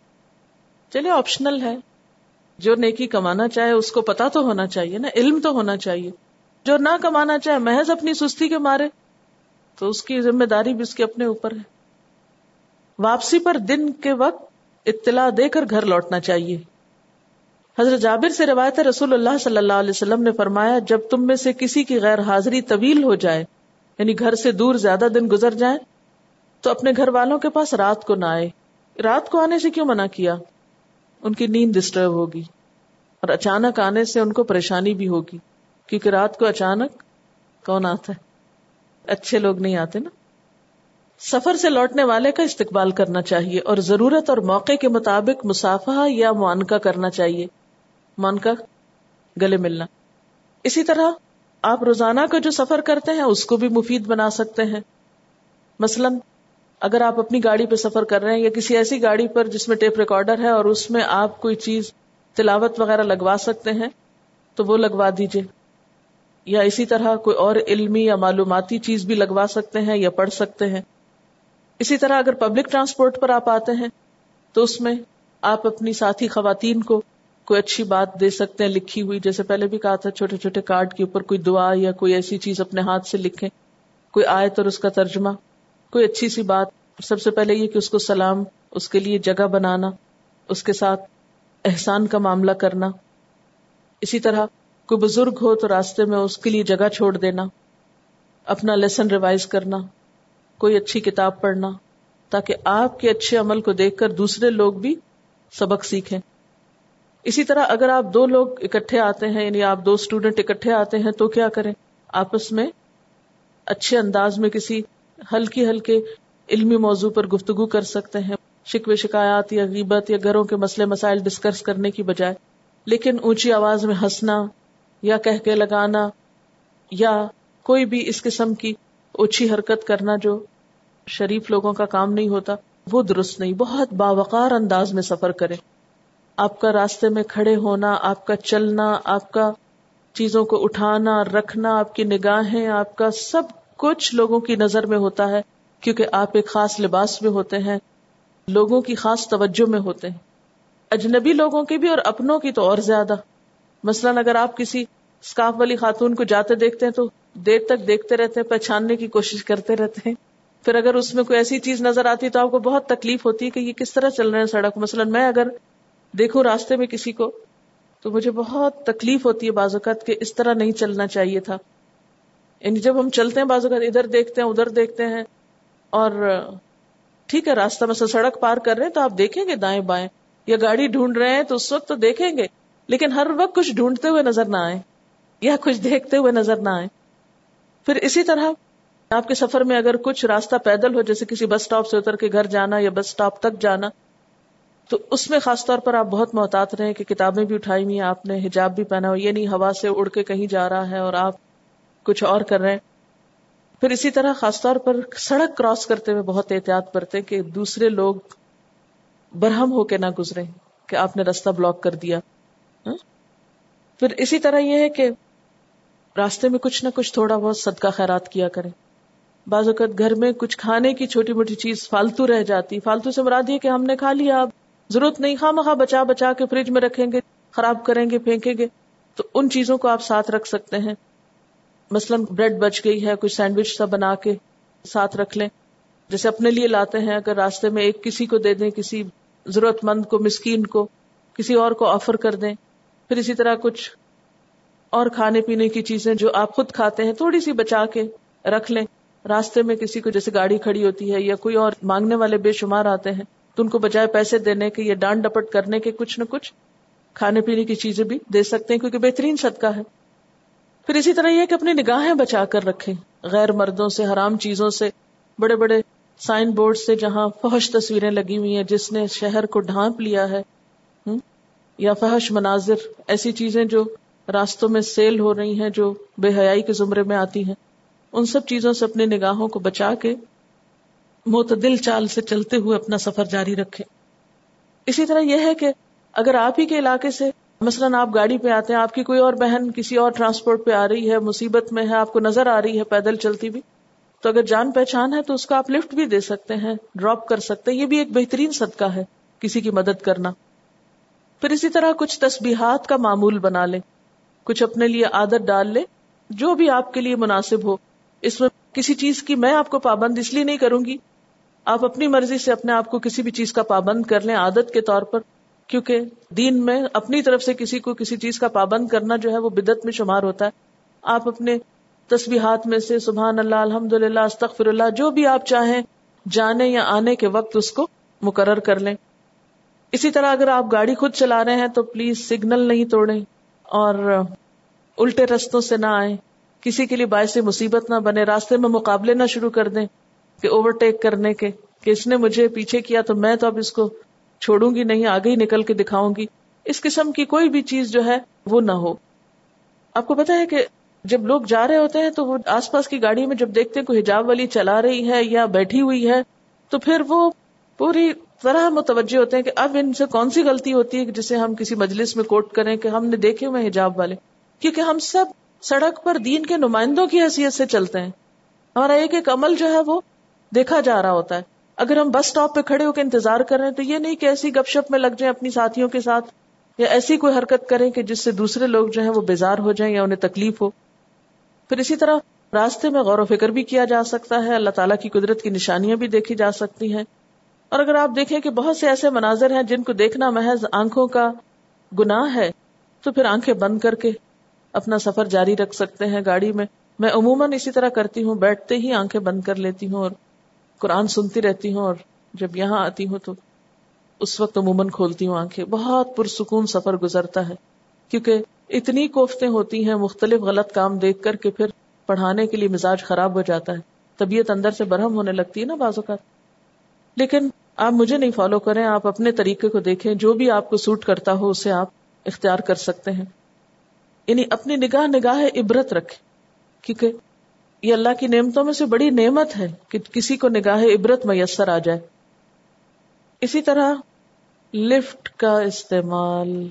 چلیے آپشنل ہے۔ جو نیکی کمانا چاہے، اس کو پتا تو ہونا چاہیے نا، علم تو ہونا چاہیے۔ جو نہ کمانا چاہے، محض اپنی سستی کے مارے، تو اس کی ذمہ داری بھی اس کے اپنے اوپر ہے۔ واپسی پر دن کے وقت اطلاع دے کر گھر لوٹنا چاہیے۔ حضرت جابر سے روایت رسول اللہ صلی اللہ علیہ وسلم نے فرمایا، جب تم میں سے کسی کی غیر حاضری طویل ہو جائے یعنی گھر سے دور زیادہ دن گزر جائیں، تو اپنے گھر والوں کے پاس رات کو نہ آئے۔ رات کو آنے سے کیوں منع کیا؟ ان کی نیند ڈسٹرب ہوگی، اور اچانک آنے سے ان کو پریشانی بھی ہوگی، کیونکہ رات کو اچانک کون آتا ہے؟ اچھے لوگ نہیں آتے نا؟ سفر سے لوٹنے والے کا استقبال کرنا چاہیے، اور ضرورت اور موقع کے مطابق مسافہ یا معانکہ کرنا چاہیے۔ کا گلے ملنا۔ اسی طرح آپ روزانہ کا جو سفر کرتے ہیں، اس کو بھی مفید بنا سکتے ہیں۔ مثلا اگر آپ اپنی گاڑی پہ سفر کر رہے ہیں یا کسی ایسی گاڑی پر جس میں ٹیپ ریکارڈر ہے اور اس میں آپ کوئی چیز، تلاوت وغیرہ لگوا سکتے ہیں، تو وہ لگوا دیجیے یا اسی طرح کوئی اور علمی یا معلوماتی چیز بھی لگوا سکتے ہیں یا پڑھ سکتے ہیں۔ اسی طرح اگر پبلک ٹرانسپورٹ پر آپ آتے ہیں، تو اس میں آپ اپنی ساتھی خواتین کو کوئی اچھی بات دے سکتے ہیں لکھی ہوئی جیسے پہلے بھی کہا تھا چھوٹے چھوٹے کارڈ کے اوپر کوئی دعا یا کوئی ایسی چیز اپنے ہاتھ سے لکھیں، کوئی آئے تو اس کا ترجمہ، کوئی اچھی سی بات۔ سب سے پہلے یہ کہ اس کو سلام، اس کے لیے جگہ بنانا، اس کے ساتھ احسان کا معاملہ کرنا۔ اسی طرح کوئی بزرگ ہو تو راستے میں اس کے لیے جگہ چھوڑ دینا، اپنا لیسن ریوائز کرنا، کوئی اچھی کتاب پڑھنا، تاکہ آپ کے اچھے عمل کو دیکھ کر دوسرے لوگ بھی سبق سیکھیں۔ اسی طرح اگر آپ دو لوگ اکٹھے آتے ہیں یعنی آپ دو اسٹوڈینٹ اکٹھے آتے ہیں، تو کیا کریں؟ آپس میں اچھے انداز میں کسی ہلکی ہلکے علمی موضوع پر گفتگو کر سکتے ہیں، شکوے شکایات یا غیبت یا گھروں کے مسئلے مسائل ڈسکس کرنے کی بجائے۔ لیکن اونچی آواز میں ہنسنا یا کہہ کے لگانا یا کوئی بھی اس قسم کی اوچھی حرکت کرنا جو شریف لوگوں کا کام نہیں ہوتا، وہ درست نہیں، بہت باوقار انداز میں سفر کرے آپ کا راستے میں کھڑے ہونا، آپ کا چلنا، آپ کا چیزوں کو اٹھانا، رکھنا، آپ کی نگاہیں، آپ کا سب کچھ لوگوں کی نظر میں ہوتا ہے، کیونکہ آپ ایک خاص لباس میں ہوتے ہیں، لوگوں کی خاص توجہ میں ہوتے ہیں۔ اجنبی لوگوں کی بھی اور اپنوں کی تو اور زیادہ۔ مثلاً اگر آپ کسی اسکاف والی خاتون کو جاتے دیکھتے ہیں تو دیر تک دیکھتے رہتے ہیں، پہچاننے کی کوشش کرتے رہتے ہیں۔ پھر اگر اس میں کوئی ایسی چیز نظر آتی تو آپ کو بہت تکلیف ہوتی ہے کہ یہ کس طرح چل رہے ہیں سڑک۔ مثلاً میں اگر دیکھوں راستے میں کسی کو تو مجھے بہت تکلیف ہوتی ہے بعض اوقات کہ اس طرح نہیں چلنا چاہیے تھا۔ یعنی جب ہم چلتے ہیں بعض اوقات ادھر دیکھتے ہیں، ادھر دیکھتے ہیں اور ٹھیک ہے، راستہ میں سڑک پار کر رہے ہیں تو آپ دیکھیں گے دائیں بائیں۔ یا گاڑی ڈھونڈ رہے ہیں تو اس وقت تو دیکھیں گے، لیکن ہر وقت کچھ ڈھونڈتے ہوئے نظر نہ آئے یا کچھ دیکھتے ہوئے نظر نہ آئے پھر اسی طرح آپ کے سفر میں اگر کچھ راستہ پیدل ہو، جیسے کسی بس اسٹاپ سے اتر کے گھر جانا یا بس اسٹاپ تک جانا تو اس میں خاص طور پر آپ بہت محتاط رہے کہ کتابیں بھی اٹھائی ہوئی آپ نے حجاب بھی پہنا ہو یہ نہیں ہوا سے اڑ کے کہیں جا رہا ہے اور آپ کچھ اور کر رہے ہیں۔ پھر اسی طرح خاص طور پر سڑک کراس کرتے ہوئے بہت احتیاط برتے کہ دوسرے لوگ برہم ہو کے نہ گزرے کہ آپ نے رستہ بلاک کر دیا۔ ہاں؟ پھر اسی طرح یہ ہے کہ راستے میں کچھ نہ کچھ تھوڑا بہت صدقہ خیرات کیا کریں۔ بعض اوقات گھر میں کچھ کھانے کی چھوٹی موٹی چیز فالتو رہ جاتی، فالتو سے مراد یہ کہ ہم نے کھا لیا، اب ضرورت نہیں خواہ مخواہ بچا بچا کے فریج میں رکھیں گے، خراب کریں گے، پھینکیں گے، تو ان چیزوں کو آپ ساتھ رکھ سکتے ہیں۔ مثلاً بریڈ بچ گئی ہے کچھ سینڈوچ سا بنا کے ساتھ رکھ لیں۔ جیسے اپنے لیے لاتے ہیں، اگر راستے میں ایک کسی کو دے دیں، کسی ضرورت مند کو، مسکین کو، کسی اور کو آفر کر دیں، پھر اسی طرح کچھ اور کھانے پینے کی چیزیں جو آپ خود کھاتے ہیں، تھوڑی سی بچا کے رکھ لیں۔ راستے میں کسی کو جیسے گاڑی کھڑی ہوتی ہے یا کوئی اور مانگنے والے بے شمار آتے ہیں تو ان کو بجائے پیسے دینے کے یا ڈانٹ ڈپٹ کرنے کے کچھ نہ کچھ کھانے پینے کی چیزیں بھی دے سکتے ہیں کیونکہ بہترین صدقہ ہے۔ پھر اسی طرح یہ کہ اپنی نگاہیں بچا کر رکھیں۔ غیر مردوں سے، حرام چیزوں سے، بڑے بڑے سائن بورڈ سے جہاں فحش تصویریں لگی ہوئی ہیں، جس نے شہر کو ڈھانپ لیا ہے یا فحش مناظر، ایسی چیزیں جو راستوں میں سیل ہو رہی ہیں، جو بے حیائی کے زمرے میں آتی ہیں۔ ان سب چیزوں سے اپنی نگاہوں کو بچا کے معتدل چال سے چلتے ہوئے اپنا سفر جاری رکھے۔ اسی طرح یہ ہے کہ اگر آپ ہی کے علاقے سے مثلاً آپ گاڑی پہ آتے ہیں، آپ کی کوئی اور بہن کسی اور ٹرانسپورٹ پہ آ رہی ہے، مصیبت میں ہے، آپ کو نظر آ رہی ہے پیدل چلتی بھی تو اگر جان پہچان ہے تو اس کو آپ لفٹ بھی دے سکتے ہیں، ڈراپ کر سکتے ہیں۔ یہ بھی ایک بہترین صدقہ ہے کسی کی مدد کرنا۔ پھر اسی طرح کچھ تسبیحات کا معمول بنا لے کچھ اپنے لیے عادت ڈال لے جو بھی آپ کے لیے مناسب ہو۔ اس میں کسی چیز کی میں آپ کو پابند اس لیے نہیں کروں گی آپ اپنی مرضی سے اپنے آپ کو کسی بھی چیز کا پابند کر لیں عادت کے طور پر، کیونکہ دین میں اپنی طرف سے کسی کو کسی چیز کا پابند کرنا جو ہے وہ بدت میں شمار ہوتا ہے۔ آپ اپنے تصویرات میں سے سبحان اللہ الحمد للہ استغفر اللہ جو بھی آپ چاہیں جانے یا آنے کے وقت اس کو مقرر کر لیں۔ اسی طرح اگر آپ گاڑی خود چلا رہے ہیں تو پلیز سگنل نہیں توڑیں اور الٹے رستوں سے نہ آئیں۔ کسی کے لیے باعث مصیبت نہ بنے، راستے میں مقابلے نہ شروع کر دیں۔ کہ اوورٹیک کرنے کے، کہ اس نے مجھے پیچھے کیا تو میں تو اب اس کو چھوڑوں گی نہیں، آگے ہی نکل کے دکھاؤں گی۔ اس قسم کی کوئی بھی چیز جو ہے وہ نہ ہو۔ آپ کو پتا ہے کہ جب لوگ جا رہے ہوتے ہیں تو وہ آس پاس کی گاڑی میں جب دیکھتے ہیں کوئی حجاب والی چلا رہی ہے یا بیٹھی ہوئی ہے تو پھر وہ پوری طرح متوجہ ہوتے ہیں کہ اب ان سے کون سی غلطی ہوتی ہے جسے ہم کسی مجلس میں کوٹ کریں کہ ہم نے دیکھے ہوئے حجاب والے۔ کیونکہ ہم سب سڑک پر دین کے نمائندوں کی حیثیت سے چلتے ہیں۔ ہمارا ایک ایک عمل جو ہے وہ دیکھا جا رہا ہوتا ہے۔ اگر ہم بس اسٹاپ پہ کھڑے ہو کے انتظار کر رہے ہیں تو یہ نہیں کہ ایسی گپ شپ میں لگ جائیں اپنی ساتھیوں کے ساتھ یا ایسی کوئی حرکت کریں کہ جس سے دوسرے لوگ جو ہیں وہ بیزار ہو جائیں یا انہیں تکلیف ہو۔ پھر اسی طرح راستے میں غور و فکر بھی کیا جا سکتا ہے۔ اللہ تعالیٰ کی قدرت کی نشانیاں بھی دیکھی جا سکتی ہیں۔ اور اگر آپ دیکھیں کہ بہت سے ایسے مناظر ہیں جن کو دیکھنا محض آنکھوں کا گناہ ہے، تو پھر آنکھیں بند کر کے اپنا سفر جاری رکھ سکتے ہیں گاڑی میں۔ میں عموماً اسی طرح کرتی ہوں، بیٹھتے ہی آنکھیں بند کر لیتی ہوں اور قرآن سنتی رہتی ہوں اور جب یہاں آتی ہوں تو اس وقت عموماً کھولتی ہوں آنکھیں۔ بہت پرسکون سفر گزرتا ہے۔ کیونکہ اتنی کوفتیں ہوتی ہیں، مختلف غلط کام دیکھ کر کے پھر پڑھانے کے لیے مزاج خراب ہو جاتا ہے۔ طبیعت اندر سے برہم ہونے لگتی ہے نا بعض اوقات۔ لیکن آپ مجھے نہیں فالو کریں، آپ اپنے طریقے کو دیکھیں۔ جو بھی آپ کو سوٹ کرتا ہو، اسے آپ اختیار کر سکتے ہیں۔ یعنی اپنی نگاہ نگاہ عبرت رکھے کیونکہ یہ اللہ کی نعمتوں میں سے بڑی نعمت ہے کہ کسی کو نگاہ عبرت میسر آ جائے۔ اسی طرح لفٹ کا استعمال۔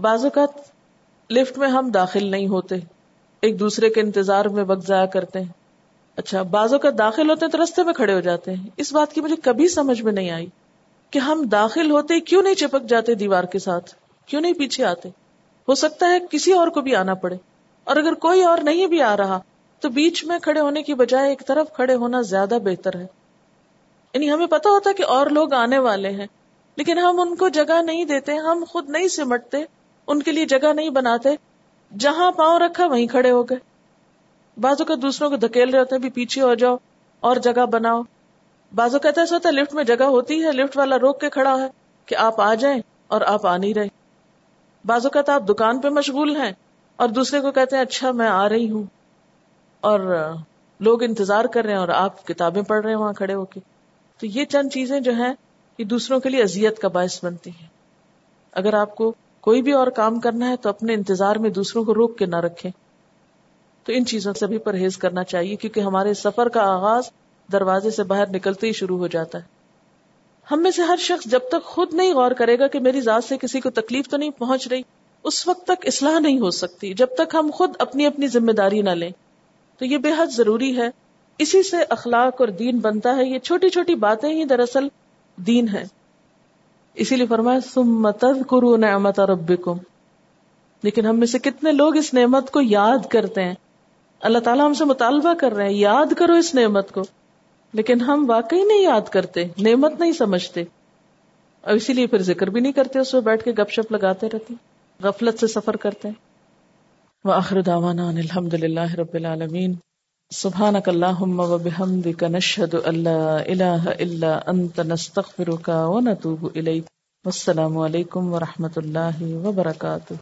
بعض اوقات لفٹ میں ہم داخل نہیں ہوتے، ایک دوسرے کے انتظار میں وقت ضائع کرتے ہیں۔ اچھا بعضوں کا داخل ہوتے ہیں تو رستے میں کھڑے ہو جاتے ہیں۔ اس بات کی مجھے کبھی سمجھ میں نہیں آئی کہ ہم داخل ہوتے کیوں نہیں چپک جاتے دیوار کے ساتھ؟ کیوں نہیں پیچھے آتے؟ ہو سکتا ہے کسی اور کو بھی آنا پڑے۔ اور اگر کوئی اور نہیں بھی آ رہا تو بیچ میں کھڑے ہونے کی بجائے ایک طرف کھڑے ہونا زیادہ بہتر ہے۔ یعنی ہمیں پتا ہوتا کہ اور لوگ آنے والے ہیں، لیکن ہم ان کو جگہ نہیں دیتے، ہم خود نہیں سمٹتے، ان کے لیے جگہ نہیں بناتے، جہاں پاؤں رکھا وہیں کھڑے ہو گئے۔ بازو کا دوسروں کو دھکیل رہے ہوتے ہیں، بھی پیچھے ہو جاؤ، اور جگہ بناؤ۔ بازو کہتا ایسا ہوتا ہے، لفٹ میں جگہ ہوتی ہے، لفٹ والا روک کے کھڑا ہے کہ آپ آ جائیں اور آپ آ نہیں رہے۔ بازو کہتا آپ دکان پہ مشغول ہیں اور دوسرے کو کہتے ہیں اچھا میں آ رہی ہوں۔ اور لوگ انتظار کر رہے ہیں اور آپ کتابیں پڑھ رہے ہیں وہاں کھڑے ہو کے۔ تو یہ چند چیزیں جو ہیں، یہ دوسروں کے لیے اذیت کا باعث بنتی ہیں۔ اگر آپ کو کوئی بھی اور کام کرنا ہے، تو اپنے انتظار میں دوسروں کو روک کے نہ رکھیں۔ تو ان چیزوں سے بھی پرہیز کرنا چاہیے، کیونکہ ہمارے سفر کا آغاز دروازے سے باہر نکلتے ہی شروع ہو جاتا ہے۔ ہم میں سے ہر شخص جب تک خود نہیں غور کرے گا کہ میری ذات سے کسی کو تکلیف تو نہیں پہنچ رہی، اس وقت تک اصلاح نہیں ہو سکتی۔ جب تک ہم خود اپنی اپنی ذمہ داری نہ لیں۔ تو یہ بے حد ضروری ہے۔ اسی سے اخلاق اور دین بنتا ہے۔ یہ چھوٹی چھوٹی باتیں ہی دراصل دین ہے اسی لیے فرمایا سم کرو نعمت ربکم۔ لیکن ہم میں سے کتنے لوگ اس نعمت کو یاد کرتے ہیں؟ اللہ تعالیٰ ہم سے مطالبہ کر رہے ہیں، یاد کرو اس نعمت کو۔ لیکن ہم واقعی نہیں یاد کرتے، نعمت نہیں سمجھتے۔ اور اسی لیے پھر ذکر بھی نہیں کرتے، اس میں بیٹھ کے گپ شپ لگاتے رہتے، غفلت سے سفر کرتے۔ ہیں وآخر دعوانا ان الحمد للہ رب العالمین. سبحانک اللہم و بحمدک نشہد اللہ الہ الا انت نستغفرک و نتوب الیک. والسلام علیکم ورحمت اللہ وبرکاتہ.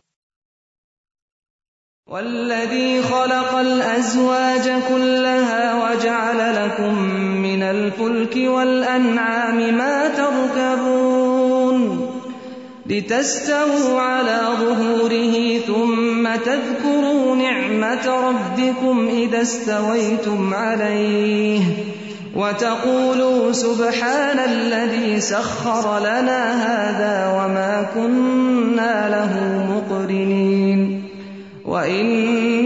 والذي خلق الأزواج كلها وجعل لكم من الفلك والأنعام ما تركبون لتستووا على ظهوره ثم تذكروا نعمة ربكم إذا استويتم عليه وتقولوا سبحان الذي سخر لنا هذا وما كنا له مقرنين وإن